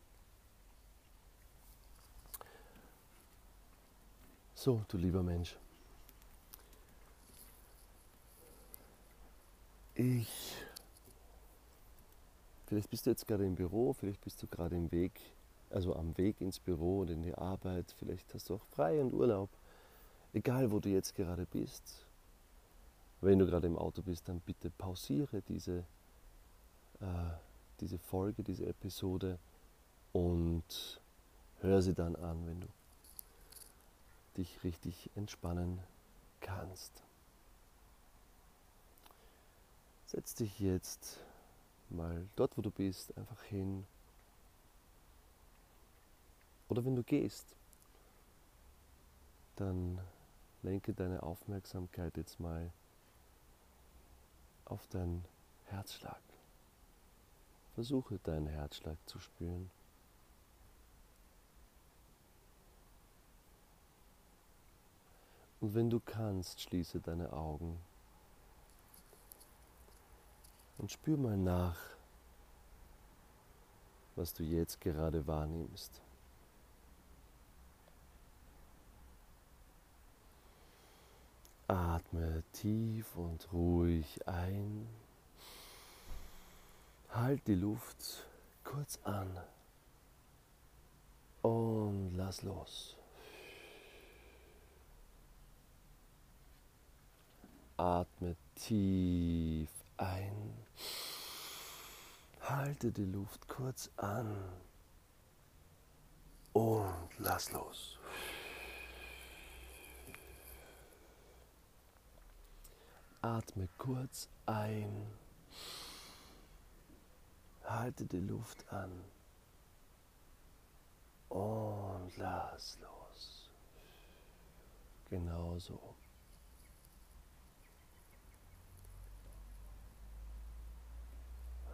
So, du lieber Mensch. Ich. Vielleicht bist du jetzt gerade im Büro, vielleicht bist du gerade im Weg, also am Weg ins Büro und in die Arbeit, vielleicht hast du auch frei und Urlaub. Egal, wo du jetzt gerade bist. Wenn du gerade im Auto bist, dann bitte pausiere diese, äh, diese Folge, diese Episode und hör sie dann an, wenn du dich richtig entspannen kannst. Setz dich jetzt mal dort, wo du bist, einfach hin. Oder wenn du gehst, dann lenke deine Aufmerksamkeit jetzt mal auf deinen Herzschlag. Versuche deinen Herzschlag zu spüren. Und wenn du kannst, schließe deine Augen und spür mal nach, was du jetzt gerade wahrnimmst. Atme tief und ruhig ein. Halt die Luft kurz an und lass los. Atme tief ein. Halte die Luft kurz an und lass los. Atme kurz ein. Halte die Luft an und lass los. Genauso.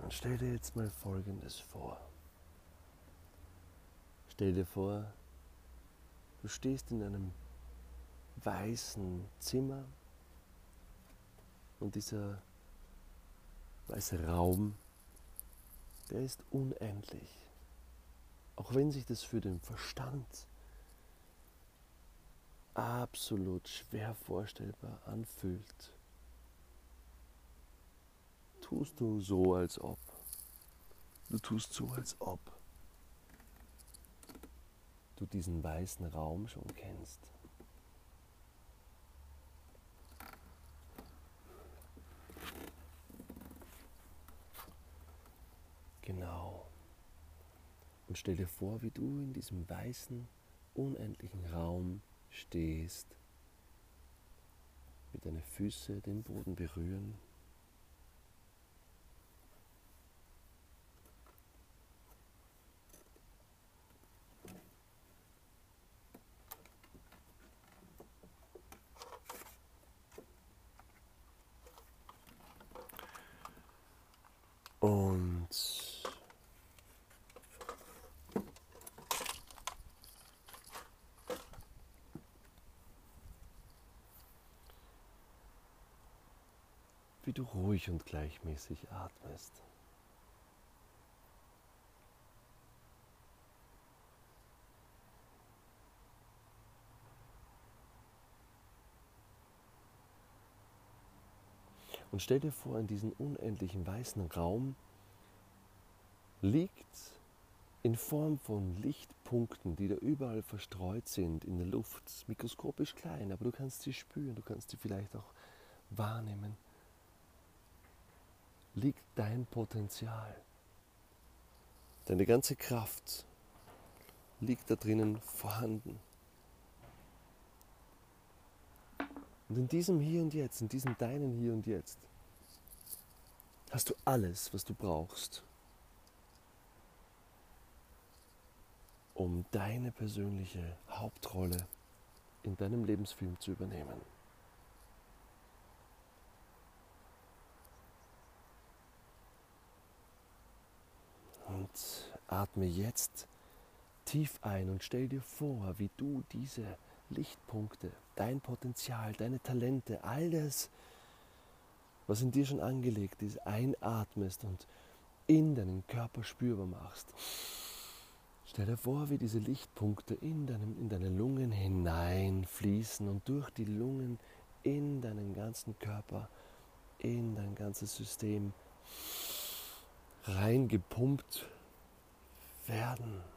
Und stell dir jetzt mal Folgendes vor. Stell dir vor, du stehst in einem weißen Zimmer und dieser weiße Raum, der ist unendlich. Auch wenn sich das für den Verstand absolut schwer vorstellbar anfühlt, tust du so, als ob. Du tust so, als ob du diesen weißen Raum schon kennst. Genau. Und stell dir vor, wie du in diesem weißen, unendlichen Raum stehst, wie deine Füße den Boden berühren. Wie du ruhig und gleichmäßig atmest. Und stell dir vor, in diesem unendlichen weißen Raum liegt in Form von Lichtpunkten, die da überall verstreut sind in der Luft, mikroskopisch klein, aber du kannst sie spüren, du kannst sie vielleicht auch wahrnehmen liegt dein Potenzial. Deine ganze Kraft liegt da drinnen vorhanden. Und in diesem Hier und Jetzt, in diesem deinen Hier und Jetzt, hast du alles, was du brauchst, um deine persönliche Hauptrolle in deinem Lebensfilm zu übernehmen. Und atme jetzt tief ein und stell dir vor, wie du diese Lichtpunkte, dein Potenzial, deine Talente, all das, was in dir schon angelegt ist, einatmest und in deinen Körper spürbar machst. Stell dir vor, wie diese Lichtpunkte in, deinem, in deine Lungen hineinfließen und durch die Lungen in deinen ganzen Körper, in dein ganzes System reingepumpt werden.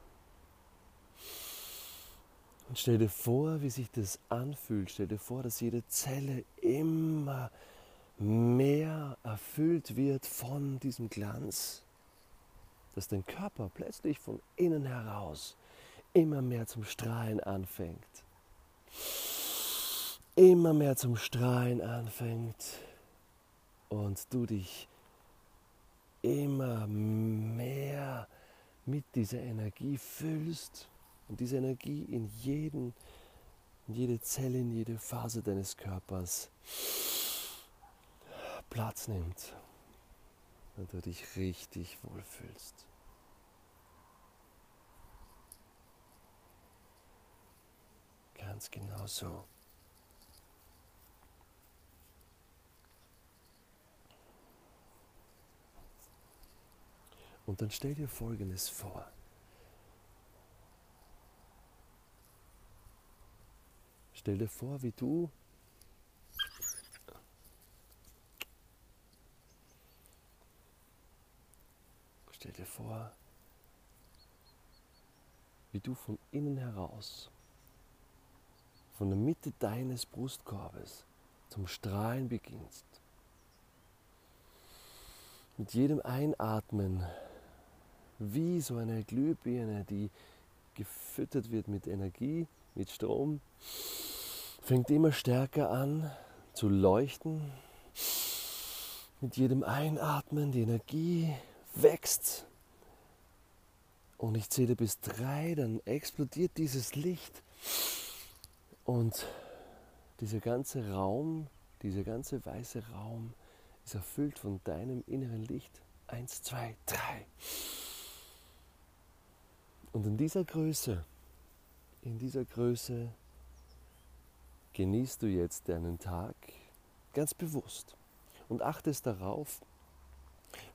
Und stell dir vor, wie sich das anfühlt. Stell dir vor, dass jede Zelle immer mehr erfüllt wird von diesem Glanz. Dass dein Körper plötzlich von innen heraus immer mehr zum Strahlen anfängt. Immer mehr zum Strahlen anfängt und du dich immer mehr mit dieser Energie füllst und diese Energie in jeden, in jede Zelle, in jede Phase deines Körpers Platz nimmt und du dich richtig wohlfühlst. Ganz genau so. Und dann stell dir Folgendes vor. Stell dir vor, wie du Stell dir vor, wie du von innen heraus, von der Mitte deines Brustkorbes zum Strahlen beginnst. Mit jedem Einatmen wie so eine Glühbirne, die gefüttert wird mit Energie, mit Strom, fängt immer stärker an zu leuchten. Mit jedem Einatmen die Energie wächst. Und ich zähle bis drei, dann explodiert dieses Licht. Und dieser ganze Raum, dieser ganze weiße Raum ist erfüllt von deinem inneren Licht. Eins, zwei, drei. Und in dieser Größe, in dieser Größe. Genießt du jetzt deinen Tag? Ganz bewusst. Und achtest darauf,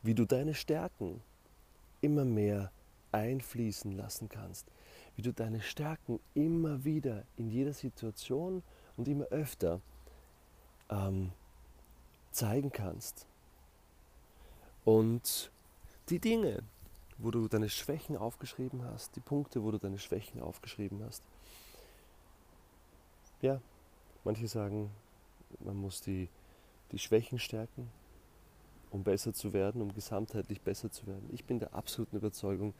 wie du deine Stärken immer mehr einfließen lassen kannst, wie du deine Stärken immer wieder in jeder Situation und immer öfter ähm, zeigen kannst. Und die Dinge, wo du deine Schwächen aufgeschrieben hast, die Punkte, wo du deine Schwächen aufgeschrieben hast, ja, manche sagen, man muss die, die Schwächen stärken, um besser zu werden, um gesamtheitlich besser zu werden. Ich bin der absoluten Überzeugung,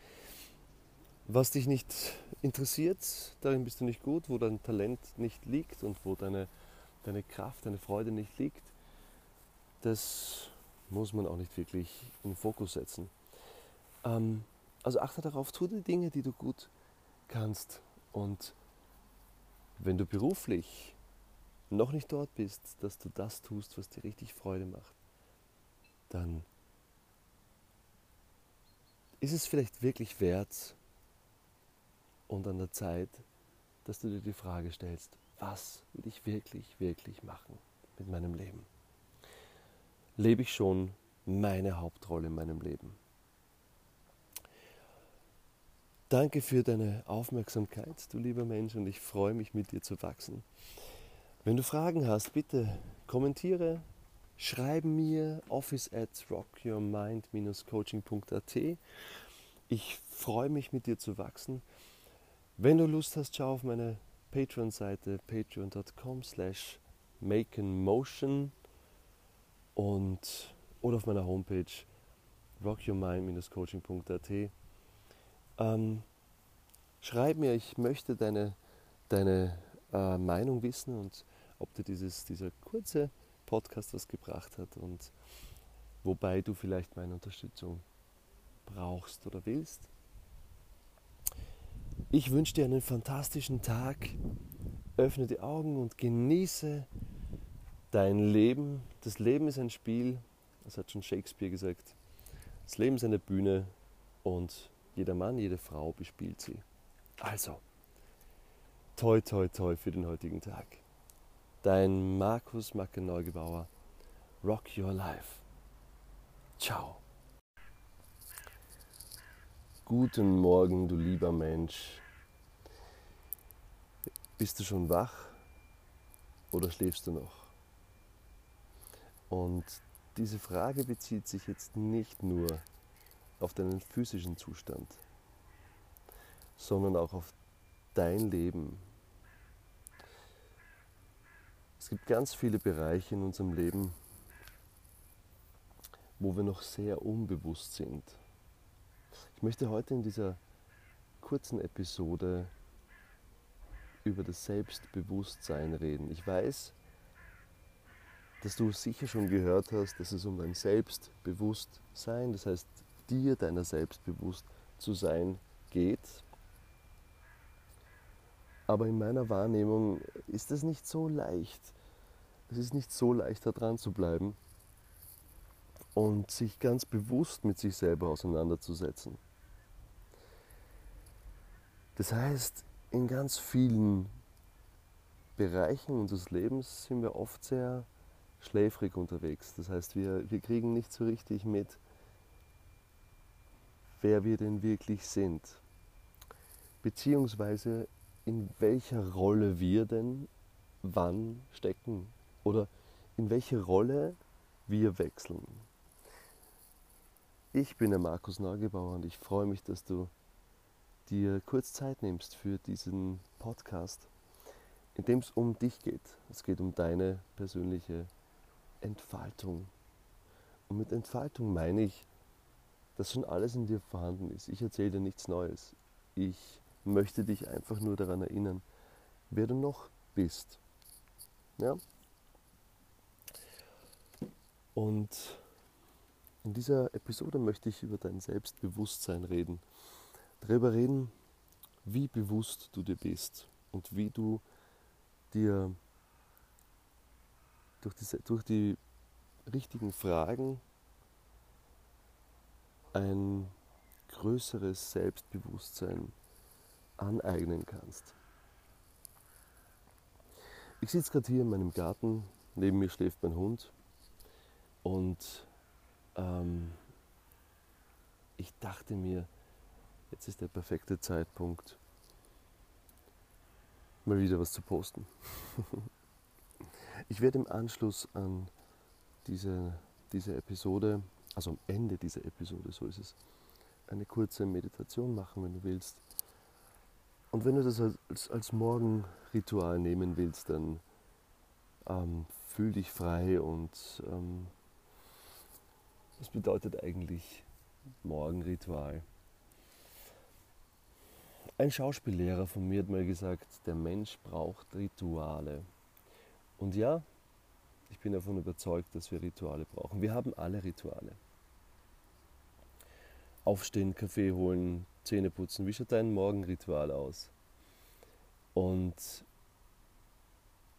was dich nicht interessiert, darin bist du nicht gut, wo dein Talent nicht liegt und wo deine, deine Kraft, deine Freude nicht liegt, das muss man auch nicht wirklich in den Fokus setzen. Ähm, also achte darauf, tu die Dinge, die du gut kannst. Und wenn du beruflich noch nicht dort bist, dass du das tust, was dir richtig Freude macht, dann ist es vielleicht wirklich wert und an der Zeit, dass du dir die Frage stellst, was will ich wirklich, wirklich machen mit meinem Leben? Lebe ich schon meine Hauptrolle in meinem Leben? Danke für deine Aufmerksamkeit, du lieber Mensch, und ich freue mich, mit dir zu wachsen. Wenn du Fragen hast, bitte kommentiere, schreibe mir office at rockyourmind-coaching.at. Ich freue mich, mit dir zu wachsen. Wenn du Lust hast, schau auf meine Patreon-Seite patreon.com slash makeandmotion und oder auf meiner Homepage rockyourmind-coaching.at. Ähm, schreib mir, ich möchte deine, deine äh, Meinung wissen und ob dir dieses, dieser kurze Podcast was gebracht hat und wobei du vielleicht meine Unterstützung brauchst oder willst. Ich wünsche dir einen fantastischen Tag. Öffne die Augen und genieße dein Leben. Das Leben ist ein Spiel, das hat schon Shakespeare gesagt. Das Leben ist eine Bühne und jeder Mann, jede Frau bespielt sie. Also, toi, toi, toi für den heutigen Tag. Dein Markus Macke Neugebauer. Rock Your Life. Ciao. Guten Morgen, du lieber Mensch. Bist du schon wach oder schläfst du noch? Und diese Frage bezieht sich jetzt nicht nur auf deinen physischen Zustand, sondern auch auf dein Leben, es gibt ganz viele Bereiche in unserem Leben, wo wir noch sehr unbewusst sind. Ich möchte heute in dieser kurzen Episode über das Selbstbewusstsein reden. Ich weiß, dass du sicher schon gehört hast, dass es um dein Selbstbewusstsein, das heißt dir deiner selbst bewusst zu sein geht. Aber in meiner Wahrnehmung ist es nicht so leicht. Es ist nicht so leicht, da dran zu bleiben und sich ganz bewusst mit sich selber auseinanderzusetzen. Das heißt, in ganz vielen Bereichen unseres Lebens sind wir oft sehr schläfrig unterwegs. Das heißt, wir, wir kriegen nicht so richtig mit, wer wir denn wirklich sind. Beziehungsweise in welcher Rolle wir denn wann stecken oder in welche Rolle wir wechseln. Ich bin der Markus Neugebauer und ich freue mich, dass du dir kurz Zeit nimmst für diesen Podcast, in dem es um dich geht. Es geht um deine persönliche Entfaltung. Und mit Entfaltung meine ich, dass schon alles in dir vorhanden ist. Ich erzähle dir nichts Neues. Ich möchte dich einfach nur daran erinnern, wer du noch bist. Ja? Und in dieser Episode möchte ich über dein Selbstbewusstsein reden. Darüber reden, wie bewusst du dir bist und wie du dir durch, diese, durch die richtigen Fragen ein größeres Selbstbewusstsein aneignen kannst. Ich sitze gerade hier in meinem Garten, neben mir schläft mein Hund und ähm, ich dachte mir, jetzt ist der perfekte Zeitpunkt, mal wieder was zu posten. [laughs] Ich werde im Anschluss an diese, diese Episode, also am Ende dieser Episode, so ist es, eine kurze Meditation machen, wenn du willst. Und wenn du das als, als Morgenritual nehmen willst, dann ähm, fühl dich frei und ähm, was bedeutet eigentlich Morgenritual? Ein Schauspiellehrer von mir hat mal gesagt, der Mensch braucht Rituale. Und ja, ich bin davon überzeugt, dass wir Rituale brauchen. Wir haben alle Rituale. Aufstehen, Kaffee holen, Zähne putzen. Wie schaut dein Morgenritual aus? Und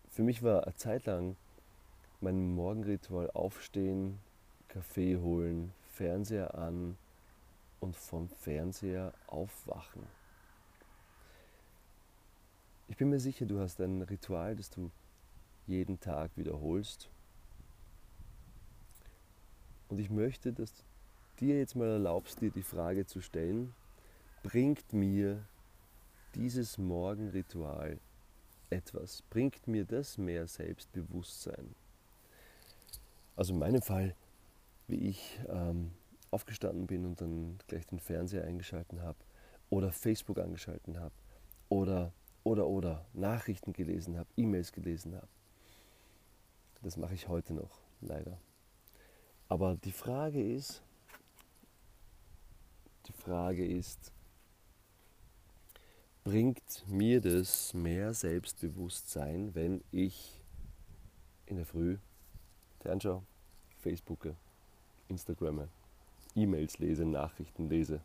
für mich war eine Zeit lang mein Morgenritual aufstehen, Kaffee holen, Fernseher an und vom Fernseher aufwachen. Ich bin mir sicher, du hast ein Ritual, das du jeden Tag wiederholst. Und ich möchte, dass du dir jetzt mal erlaubst, dir die Frage zu stellen, bringt mir dieses Morgenritual etwas? Bringt mir das mehr Selbstbewusstsein? Also in meinem Fall, wie ich ähm, aufgestanden bin und dann gleich den Fernseher eingeschalten habe oder Facebook angeschalten habe oder oder oder Nachrichten gelesen habe, E-Mails gelesen habe. Das mache ich heute noch, leider. Aber die Frage ist, die Frage ist, bringt mir das mehr Selbstbewusstsein, wenn ich in der Früh fernschaue, Facebooke, Instagramme, E-Mails lese, Nachrichten lese?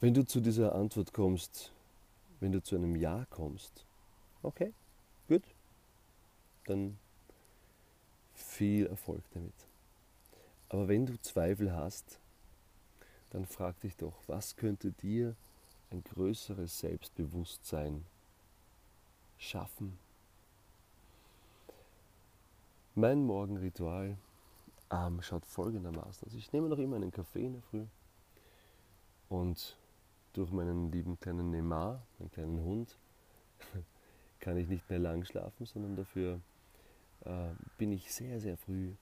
Wenn du zu dieser Antwort kommst, wenn du zu einem Ja kommst, okay, dann viel Erfolg damit. Aber wenn du Zweifel hast, dann frag dich doch, was könnte dir ein größeres Selbstbewusstsein schaffen? Mein Morgenritual ähm, schaut folgendermaßen aus. Ich nehme noch immer einen Kaffee in der Früh und durch meinen lieben kleinen Neymar, meinen kleinen Hund, [laughs] kann ich nicht mehr lang schlafen, sondern dafür äh, bin ich sehr, sehr früh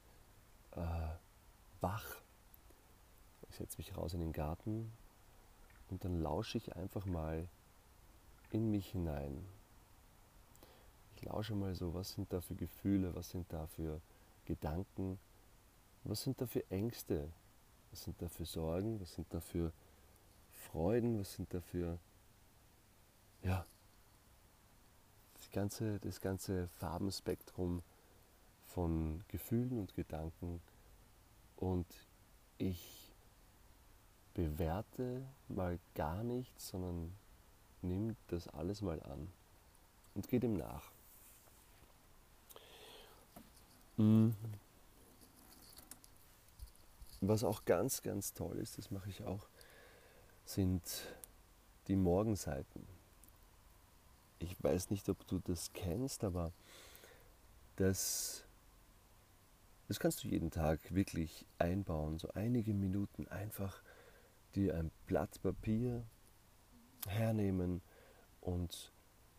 äh, wach. Ich setze mich raus in den Garten und dann lausche ich einfach mal in mich hinein. Ich lausche mal so, was sind da für Gefühle, was sind da für Gedanken, was sind da für Ängste, was sind da für Sorgen, was sind da für Freuden, was sind da für ja, ganze, das ganze Farbenspektrum von Gefühlen und Gedanken und ich bewerte mal gar nichts, sondern nimm das alles mal an und geh dem nach. Mhm. Was auch ganz, ganz toll ist, das mache ich auch, sind die Morgenseiten. Ich weiß nicht, ob du das kennst, aber das, das kannst du jeden Tag wirklich einbauen. So einige Minuten einfach dir ein Blatt Papier hernehmen und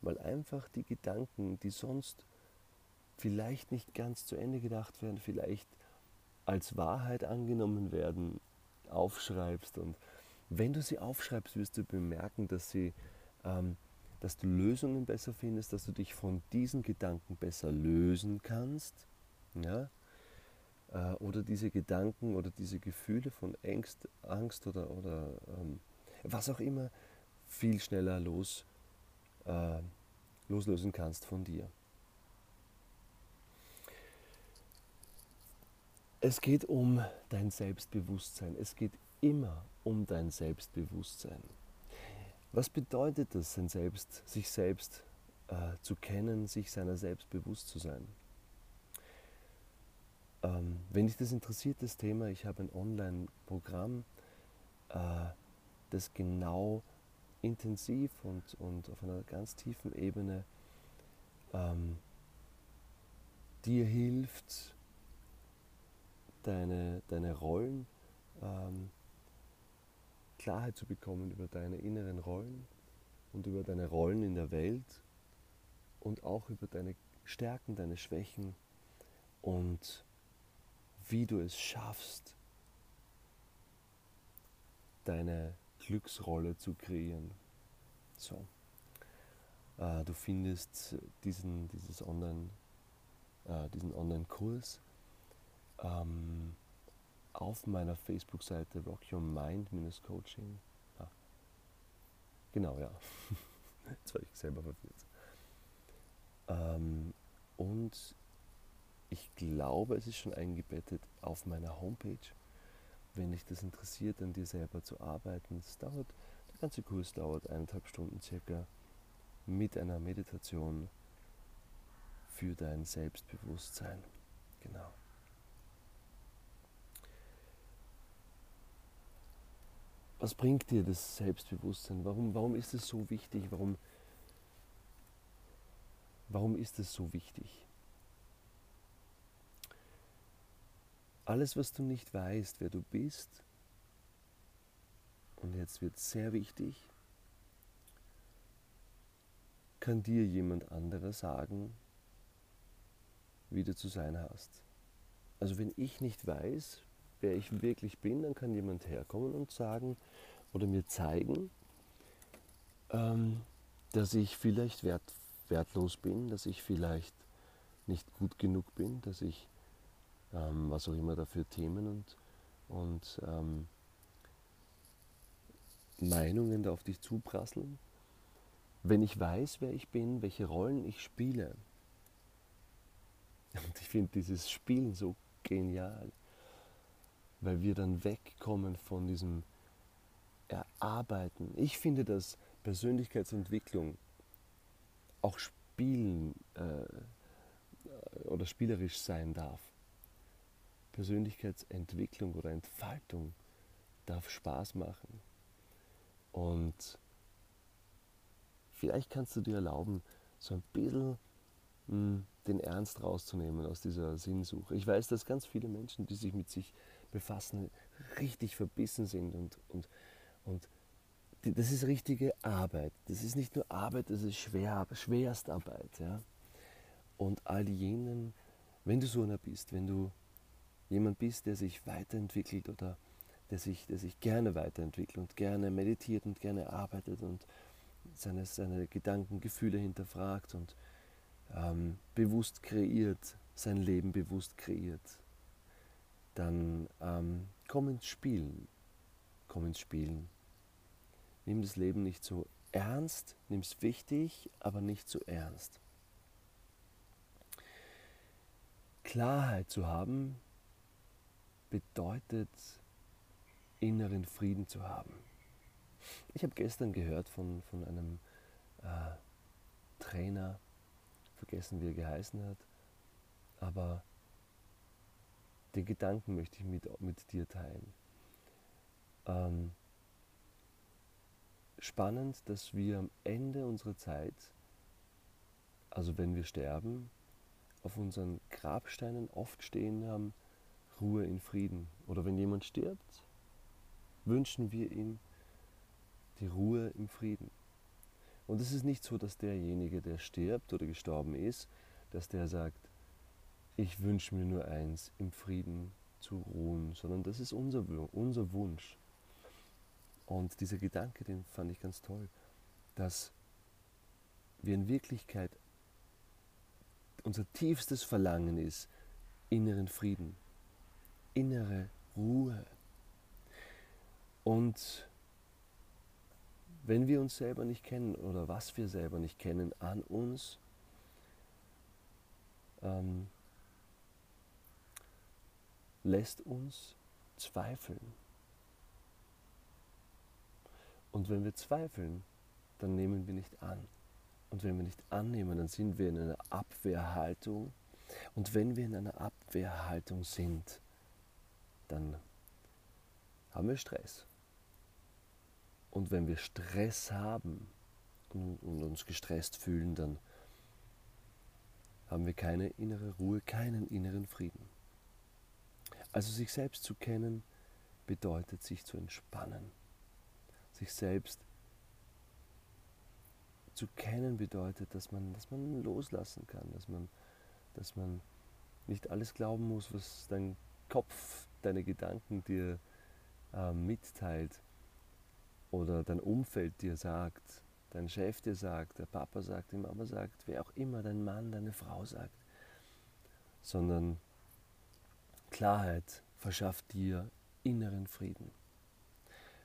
mal einfach die Gedanken, die sonst vielleicht nicht ganz zu Ende gedacht werden, vielleicht als Wahrheit angenommen werden, aufschreibst. Und wenn du sie aufschreibst, wirst du bemerken, dass, sie, ähm, dass du Lösungen besser findest, dass du dich von diesen Gedanken besser lösen kannst. Ja? Äh, oder diese Gedanken oder diese Gefühle von Angst, Angst oder, oder ähm, was auch immer viel schneller los, äh, loslösen kannst von dir. Es geht um dein Selbstbewusstsein. Es geht immer um dein Selbstbewusstsein. Was bedeutet es, sich selbst äh, zu kennen, sich seiner selbst bewusst zu sein? Ähm, wenn dich das interessiert, das Thema, ich habe ein Online-Programm, äh, das genau intensiv und, und auf einer ganz tiefen Ebene ähm, dir hilft, deine, deine Rollen, ähm, Klarheit zu bekommen über deine inneren Rollen und über deine Rollen in der Welt und auch über deine Stärken, deine Schwächen und wie du es schaffst, deine Glücksrolle zu kreieren. So. Äh, du findest diesen, dieses Online, äh, diesen Online-Kurs ähm, auf meiner Facebook-Seite Rock Your Mind-Coaching. Ah, genau, ja. [laughs] Jetzt war ich selber verwirrt. Ähm, und ich glaube, es ist schon eingebettet auf meiner Homepage. Wenn dich das interessiert, an dir selber zu arbeiten, es dauert, der ganze Kurs dauert eineinhalb Stunden circa mit einer Meditation für dein Selbstbewusstsein. Genau. Was bringt dir das Selbstbewusstsein? Warum, warum ist es so wichtig? Warum, warum ist es so wichtig? Alles, was du nicht weißt, wer du bist, und jetzt wird es sehr wichtig, kann dir jemand anderer sagen, wie du zu sein hast. Also wenn ich nicht weiß, wer ich wirklich bin, dann kann jemand herkommen und sagen oder mir zeigen, ähm, dass ich vielleicht wert, wertlos bin, dass ich vielleicht nicht gut genug bin, dass ich ähm, was auch immer dafür Themen und, und ähm, Meinungen da auf dich zuprasseln. Wenn ich weiß, wer ich bin, welche Rollen ich spiele, [laughs] und ich finde dieses Spielen so genial weil wir dann wegkommen von diesem Erarbeiten. Ich finde, dass Persönlichkeitsentwicklung auch spielen äh, oder spielerisch sein darf. Persönlichkeitsentwicklung oder Entfaltung darf Spaß machen. Und vielleicht kannst du dir erlauben, so ein bisschen hm, den Ernst rauszunehmen aus dieser Sinnsuche. Ich weiß, dass ganz viele Menschen, die sich mit sich befassen, richtig verbissen sind und, und, und das ist richtige Arbeit. Das ist nicht nur Arbeit, das ist schwer, Schwerstarbeit. Ja? Und all jenen, wenn du so einer bist, wenn du jemand bist, der sich weiterentwickelt oder der sich, der sich gerne weiterentwickelt und gerne meditiert und gerne arbeitet und seine, seine Gedanken, Gefühle hinterfragt und ähm, bewusst kreiert, sein Leben bewusst kreiert, dann ähm, komm ins Spielen. Komm ins Spielen. Nimm das Leben nicht so ernst, nimm es wichtig, aber nicht so ernst. Klarheit zu haben bedeutet inneren Frieden zu haben. Ich habe gestern gehört von, von einem äh, Trainer, vergessen wie er geheißen hat, aber den Gedanken möchte ich mit, mit dir teilen. Ähm, spannend, dass wir am Ende unserer Zeit, also wenn wir sterben, auf unseren Grabsteinen oft stehen haben, Ruhe in Frieden. Oder wenn jemand stirbt, wünschen wir ihm die Ruhe im Frieden. Und es ist nicht so, dass derjenige, der stirbt oder gestorben ist, dass der sagt, ich wünsche mir nur eins, im Frieden zu ruhen, sondern das ist unser, unser Wunsch. Und dieser Gedanke, den fand ich ganz toll, dass wir in Wirklichkeit unser tiefstes Verlangen ist, inneren Frieden, innere Ruhe. Und wenn wir uns selber nicht kennen oder was wir selber nicht kennen an uns, ähm, lässt uns zweifeln. Und wenn wir zweifeln, dann nehmen wir nicht an. Und wenn wir nicht annehmen, dann sind wir in einer Abwehrhaltung. Und wenn wir in einer Abwehrhaltung sind, dann haben wir Stress. Und wenn wir Stress haben und, uns gestresst fühlen, dann haben wir keine innere Ruhe, keinen inneren Frieden. Also sich selbst zu kennen bedeutet sich zu entspannen. Sich selbst zu kennen bedeutet, dass man, dass man loslassen kann, dass man, dass man nicht alles glauben muss, was dein Kopf, deine Gedanken dir äh, mitteilt, oder dein Umfeld dir sagt, dein Chef dir sagt, der Papa sagt, die Mama sagt, wer auch immer, dein Mann, deine Frau sagt, sondern Klarheit verschafft dir inneren Frieden.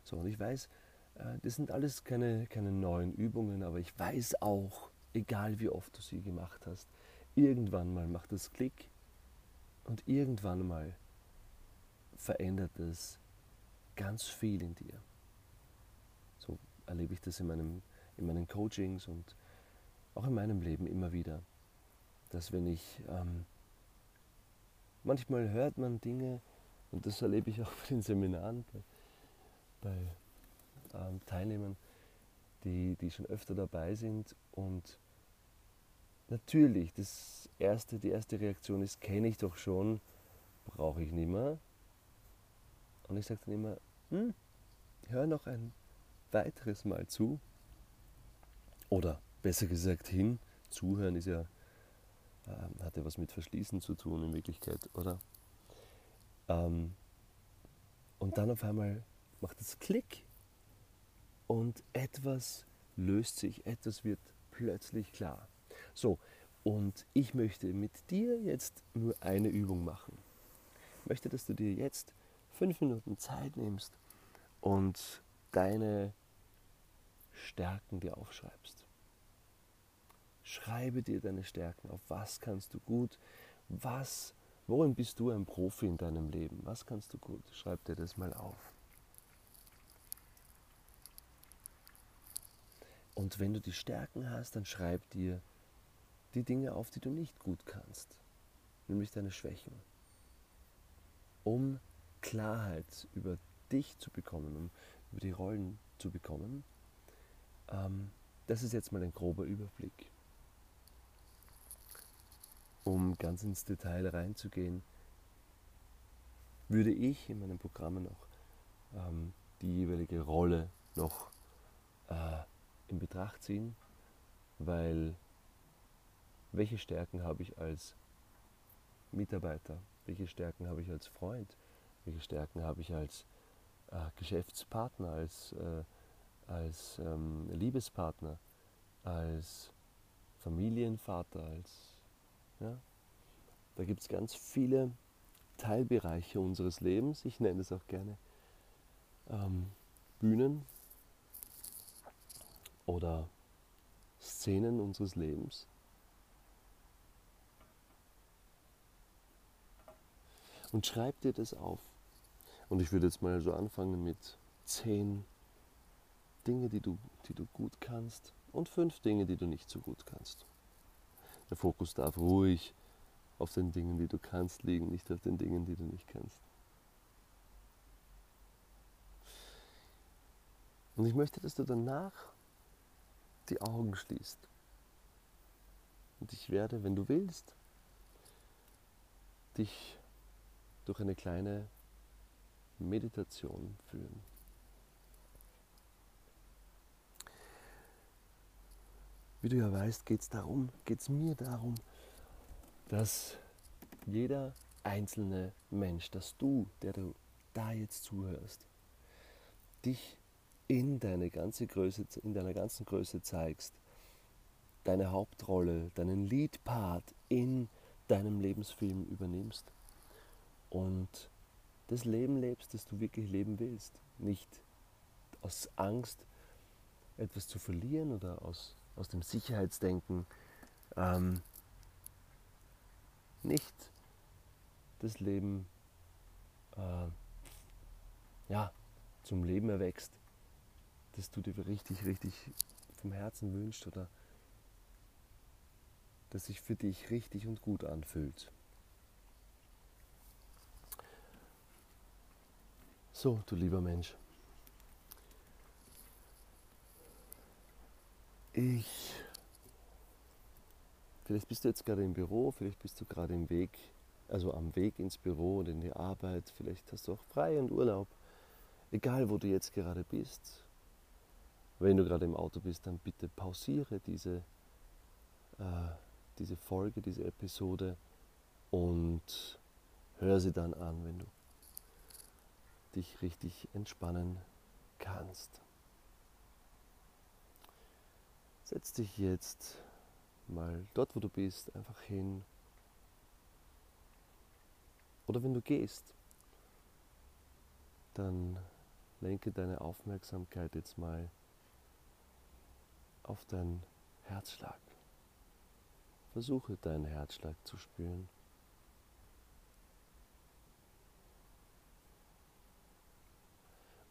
So, und ich weiß, äh, das sind alles keine, keine neuen Übungen, aber ich weiß auch, egal wie oft du sie gemacht hast, irgendwann mal macht es Klick und irgendwann mal verändert es ganz viel in dir erlebe ich das in, meinem, in meinen Coachings und auch in meinem Leben immer wieder, dass wenn ich, ähm, manchmal hört man Dinge, und das erlebe ich auch [laughs] bei den Seminaren, bei, bei ähm, Teilnehmern, die, die schon öfter dabei sind und natürlich, das erste, die erste Reaktion ist, kenne ich doch schon, brauche ich nicht mehr. Und ich sage dann immer, hm, hör noch ein weiteres Mal zu. Oder besser gesagt hin. Zuhören ist ja, äh, hat ja was mit Verschließen zu tun in Wirklichkeit, oder? Ähm, und dann auf einmal macht es Klick und etwas löst sich, etwas wird plötzlich klar. So, und ich möchte mit dir jetzt nur eine Übung machen. Ich möchte, dass du dir jetzt fünf Minuten Zeit nimmst und deine Stärken dir aufschreibst. Schreibe dir deine Stärken auf. Was kannst du gut? Was, worin bist du ein Profi in deinem Leben? Was kannst du gut? Schreib dir das mal auf. Und wenn du die Stärken hast, dann schreib dir die Dinge auf, die du nicht gut kannst, nämlich deine Schwächen. Um Klarheit über dich zu bekommen, um über die Rollen zu bekommen, ähm, das ist jetzt mal ein grober Überblick. Um ganz ins Detail reinzugehen, würde ich in meinen Programmen noch ähm, die jeweilige Rolle noch äh, in Betracht ziehen, weil welche Stärken habe ich als Mitarbeiter, welche Stärken habe ich als Freund, welche Stärken habe ich als äh, Geschäftspartner, als äh, als ähm, Liebespartner, als Familienvater, als ja, da gibt es ganz viele Teilbereiche unseres Lebens. Ich nenne es auch gerne ähm, Bühnen oder Szenen unseres Lebens. Und schreib dir das auf. Und ich würde jetzt mal so anfangen mit zehn Dinge, die du, die du gut kannst und fünf Dinge, die du nicht so gut kannst. Der Fokus darf ruhig auf den Dingen, die du kannst, liegen, nicht auf den Dingen, die du nicht kannst. Und ich möchte, dass du danach die Augen schließt. Und ich werde, wenn du willst, dich durch eine kleine Meditation führen. Wie du ja weißt, geht es darum, geht es mir darum, dass jeder einzelne Mensch, dass du, der du da jetzt zuhörst, dich in, deine ganze Größe, in deiner ganzen Größe zeigst, deine Hauptrolle, deinen Leadpart in deinem Lebensfilm übernimmst und das Leben lebst, das du wirklich leben willst. Nicht aus Angst, etwas zu verlieren oder aus, aus dem Sicherheitsdenken. Ähm, nicht das Leben äh, ja, zum Leben erwächst, das du dir richtig, richtig vom Herzen wünschst oder das sich für dich richtig und gut anfühlt. So, du lieber Mensch. Ich. Vielleicht bist du jetzt gerade im Büro, vielleicht bist du gerade im Weg, also am Weg ins Büro und in die Arbeit, vielleicht hast du auch frei und Urlaub. Egal, wo du jetzt gerade bist. Wenn du gerade im Auto bist, dann bitte pausiere diese, äh, diese Folge, diese Episode und hör sie dann an, wenn du dich richtig entspannen kannst. Setz dich jetzt mal dort, wo du bist, einfach hin. Oder wenn du gehst, dann lenke deine Aufmerksamkeit jetzt mal auf deinen Herzschlag. Versuche deinen Herzschlag zu spüren.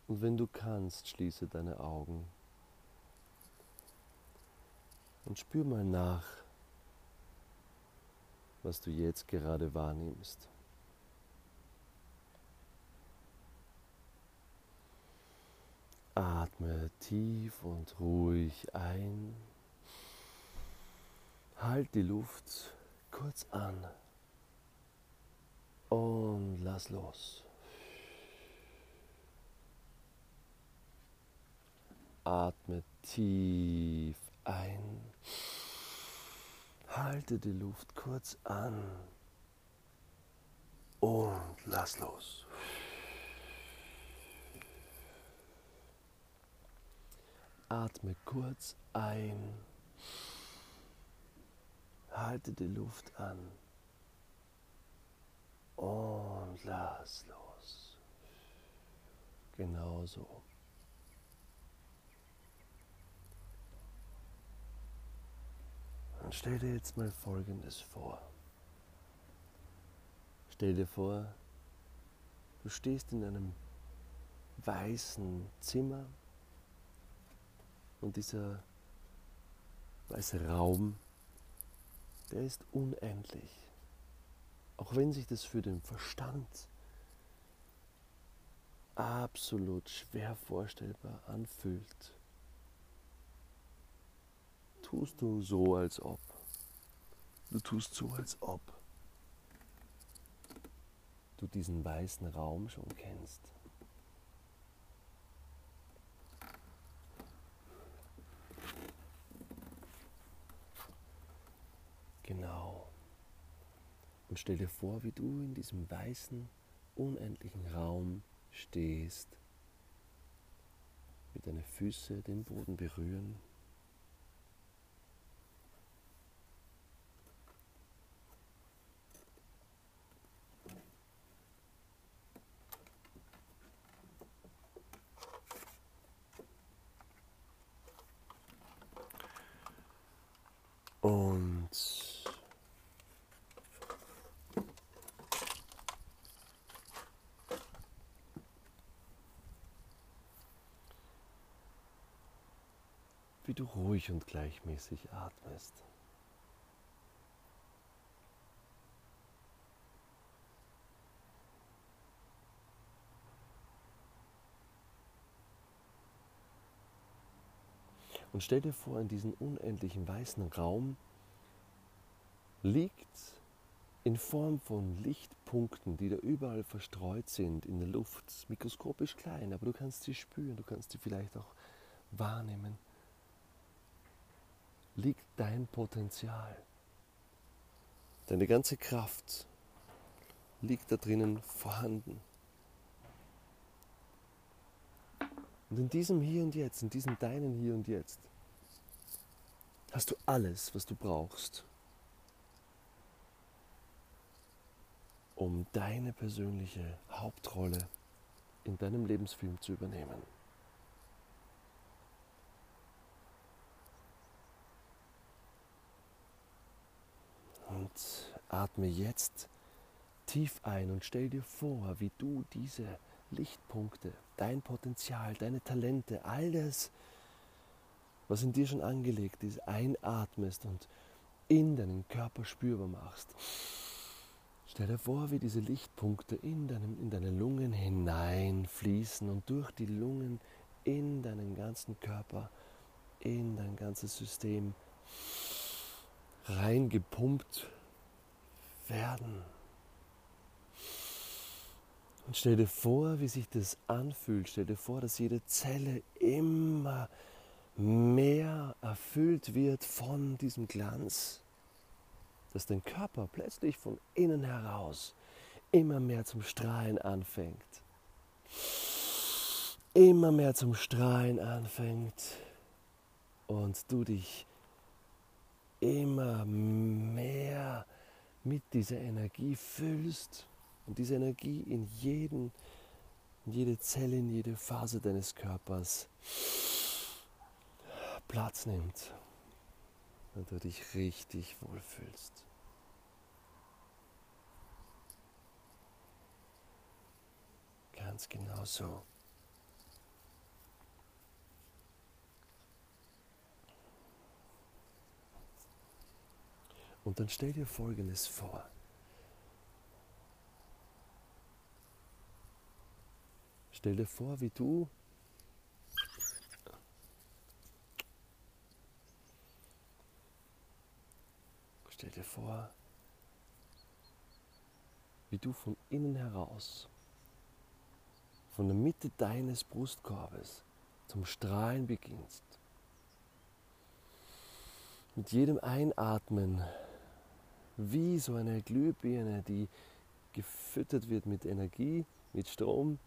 Und wenn du kannst, schließe deine Augen und spür mal nach, was du jetzt gerade wahrnimmst. Atme tief und ruhig ein. Halt die Luft kurz an und lass los. Atme tief ein. Halte die Luft kurz an und lass los. Atme kurz ein. Halte die Luft an und lass los. Genauso. Und stell dir jetzt mal Folgendes vor. Stell dir vor, du stehst in einem weißen Zimmer und dieser weiße Raum, der ist unendlich. Auch wenn sich das für den Verstand absolut schwer vorstellbar anfühlt tust du so, als ob. Du tust so, als ob du diesen weißen Raum schon kennst. Genau. Und stell dir vor, wie du in diesem weißen, unendlichen Raum stehst, wie deine Füße den Boden berühren Und wie du ruhig und gleichmäßig atmest. Und stell dir vor, in diesem unendlichen weißen Raum liegt in Form von Lichtpunkten, die da überall verstreut sind in der Luft, mikroskopisch klein, aber du kannst sie spüren, du kannst sie vielleicht auch wahrnehmen, liegt dein Potenzial. Deine ganze Kraft liegt da drinnen vorhanden. Und in diesem Hier und Jetzt, in diesem deinen Hier und Jetzt, hast du alles, was du brauchst, um deine persönliche Hauptrolle in deinem Lebensfilm zu übernehmen. Und atme jetzt tief ein und stell dir vor, wie du diese Lichtpunkte, dein Potenzial, deine Talente, all das, was in dir schon angelegt ist, einatmest und in deinen Körper spürbar machst. Stell dir vor, wie diese Lichtpunkte in, deinem, in deine Lungen hineinfließen und durch die Lungen in deinen ganzen Körper, in dein ganzes System reingepumpt werden. Und stell dir vor, wie sich das anfühlt. Stell dir vor, dass jede Zelle immer mehr erfüllt wird von diesem Glanz, dass dein Körper plötzlich von innen heraus immer mehr zum Strahlen anfängt. Immer mehr zum Strahlen anfängt und du dich immer mehr mit dieser Energie füllst und diese Energie in jeden, in jede Zelle, in jede Phase deines Körpers Platz nimmt und du dich richtig wohlfühlst. Ganz genau so. Und dann stell dir Folgendes vor. Stell dir vor, wie du Stell dir vor, wie du von innen heraus, von der Mitte deines Brustkorbes zum Strahlen beginnst. Mit jedem Einatmen, wie so eine Glühbirne, die gefüttert wird mit Energie, mit Strom,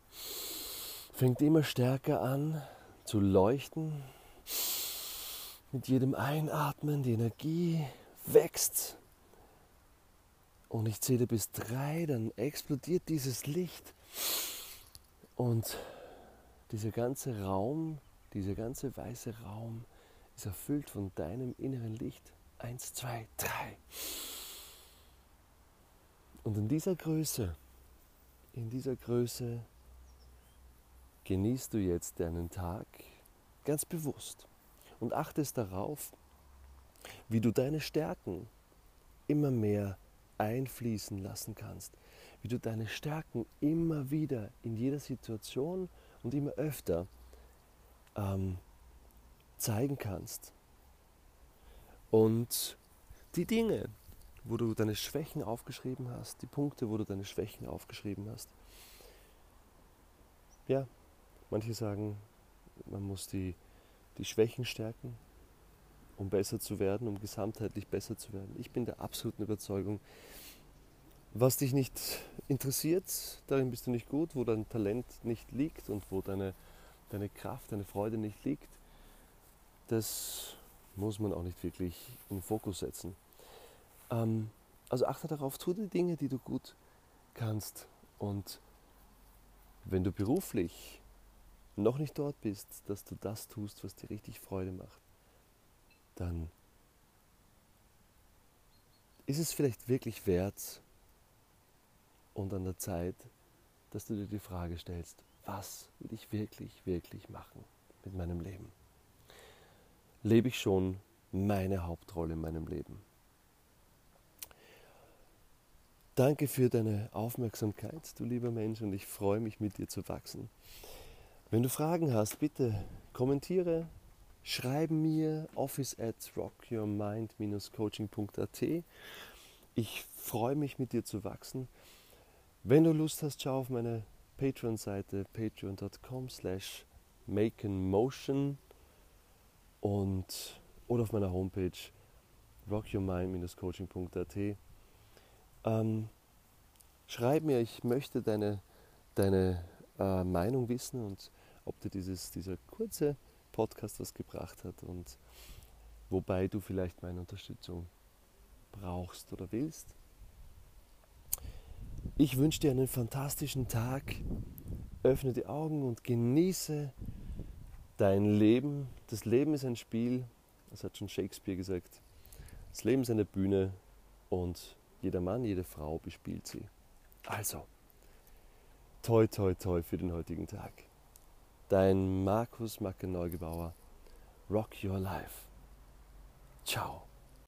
fängt immer stärker an zu leuchten. Mit jedem Einatmen die Energie wächst. Und ich zähle bis drei, dann explodiert dieses Licht. Und dieser ganze Raum, dieser ganze weiße Raum ist erfüllt von deinem inneren Licht. Eins, zwei, drei. Und in dieser Größe, in dieser Größe genießt du jetzt deinen Tag ganz bewusst und achtest darauf, wie du deine Stärken immer mehr einfließen lassen kannst, wie du deine Stärken immer wieder in jeder Situation und immer öfter ähm, zeigen kannst. Und die Dinge, wo du deine Schwächen aufgeschrieben hast, die Punkte, wo du deine Schwächen aufgeschrieben hast. Ja, manche sagen, man muss die, die Schwächen stärken, um besser zu werden, um gesamtheitlich besser zu werden. Ich bin der absoluten Überzeugung, was dich nicht interessiert, darin bist du nicht gut, wo dein Talent nicht liegt und wo deine, deine Kraft, deine Freude nicht liegt, das muss man auch nicht wirklich in den Fokus setzen. Ähm, also achte darauf, tu die Dinge, die du gut kannst. Und wenn du beruflich noch nicht dort bist, dass du das tust, was dir richtig Freude macht, dann ist es vielleicht wirklich wert und an der Zeit, dass du dir die Frage stellst, was will ich wirklich, wirklich machen mit meinem Leben? lebe ich schon meine Hauptrolle in meinem Leben. Danke für deine Aufmerksamkeit, du lieber Mensch, und ich freue mich, mit dir zu wachsen. Wenn du Fragen hast, bitte kommentiere, schreibe mir office at rockyourmind-coaching.at. Ich freue mich, mit dir zu wachsen. Wenn du Lust hast, schau auf meine Patreon-Seite patreon.com slash makeandmotion und oder auf meiner Homepage rockyourmind-coaching.at. Ähm, schreib mir, ich möchte deine, deine äh, Meinung wissen und ob dir dieses, dieser kurze Podcast was gebracht hat und wobei du vielleicht meine Unterstützung brauchst oder willst. Ich wünsche dir einen fantastischen Tag. Öffne die Augen und genieße dein Leben. Das Leben ist ein Spiel, das hat schon Shakespeare gesagt. Das Leben ist eine Bühne und jeder Mann, jede Frau bespielt sie. Also, toi, toi, toi für den heutigen Tag. Dein Markus Macke Neugebauer. Rock Your Life. Ciao.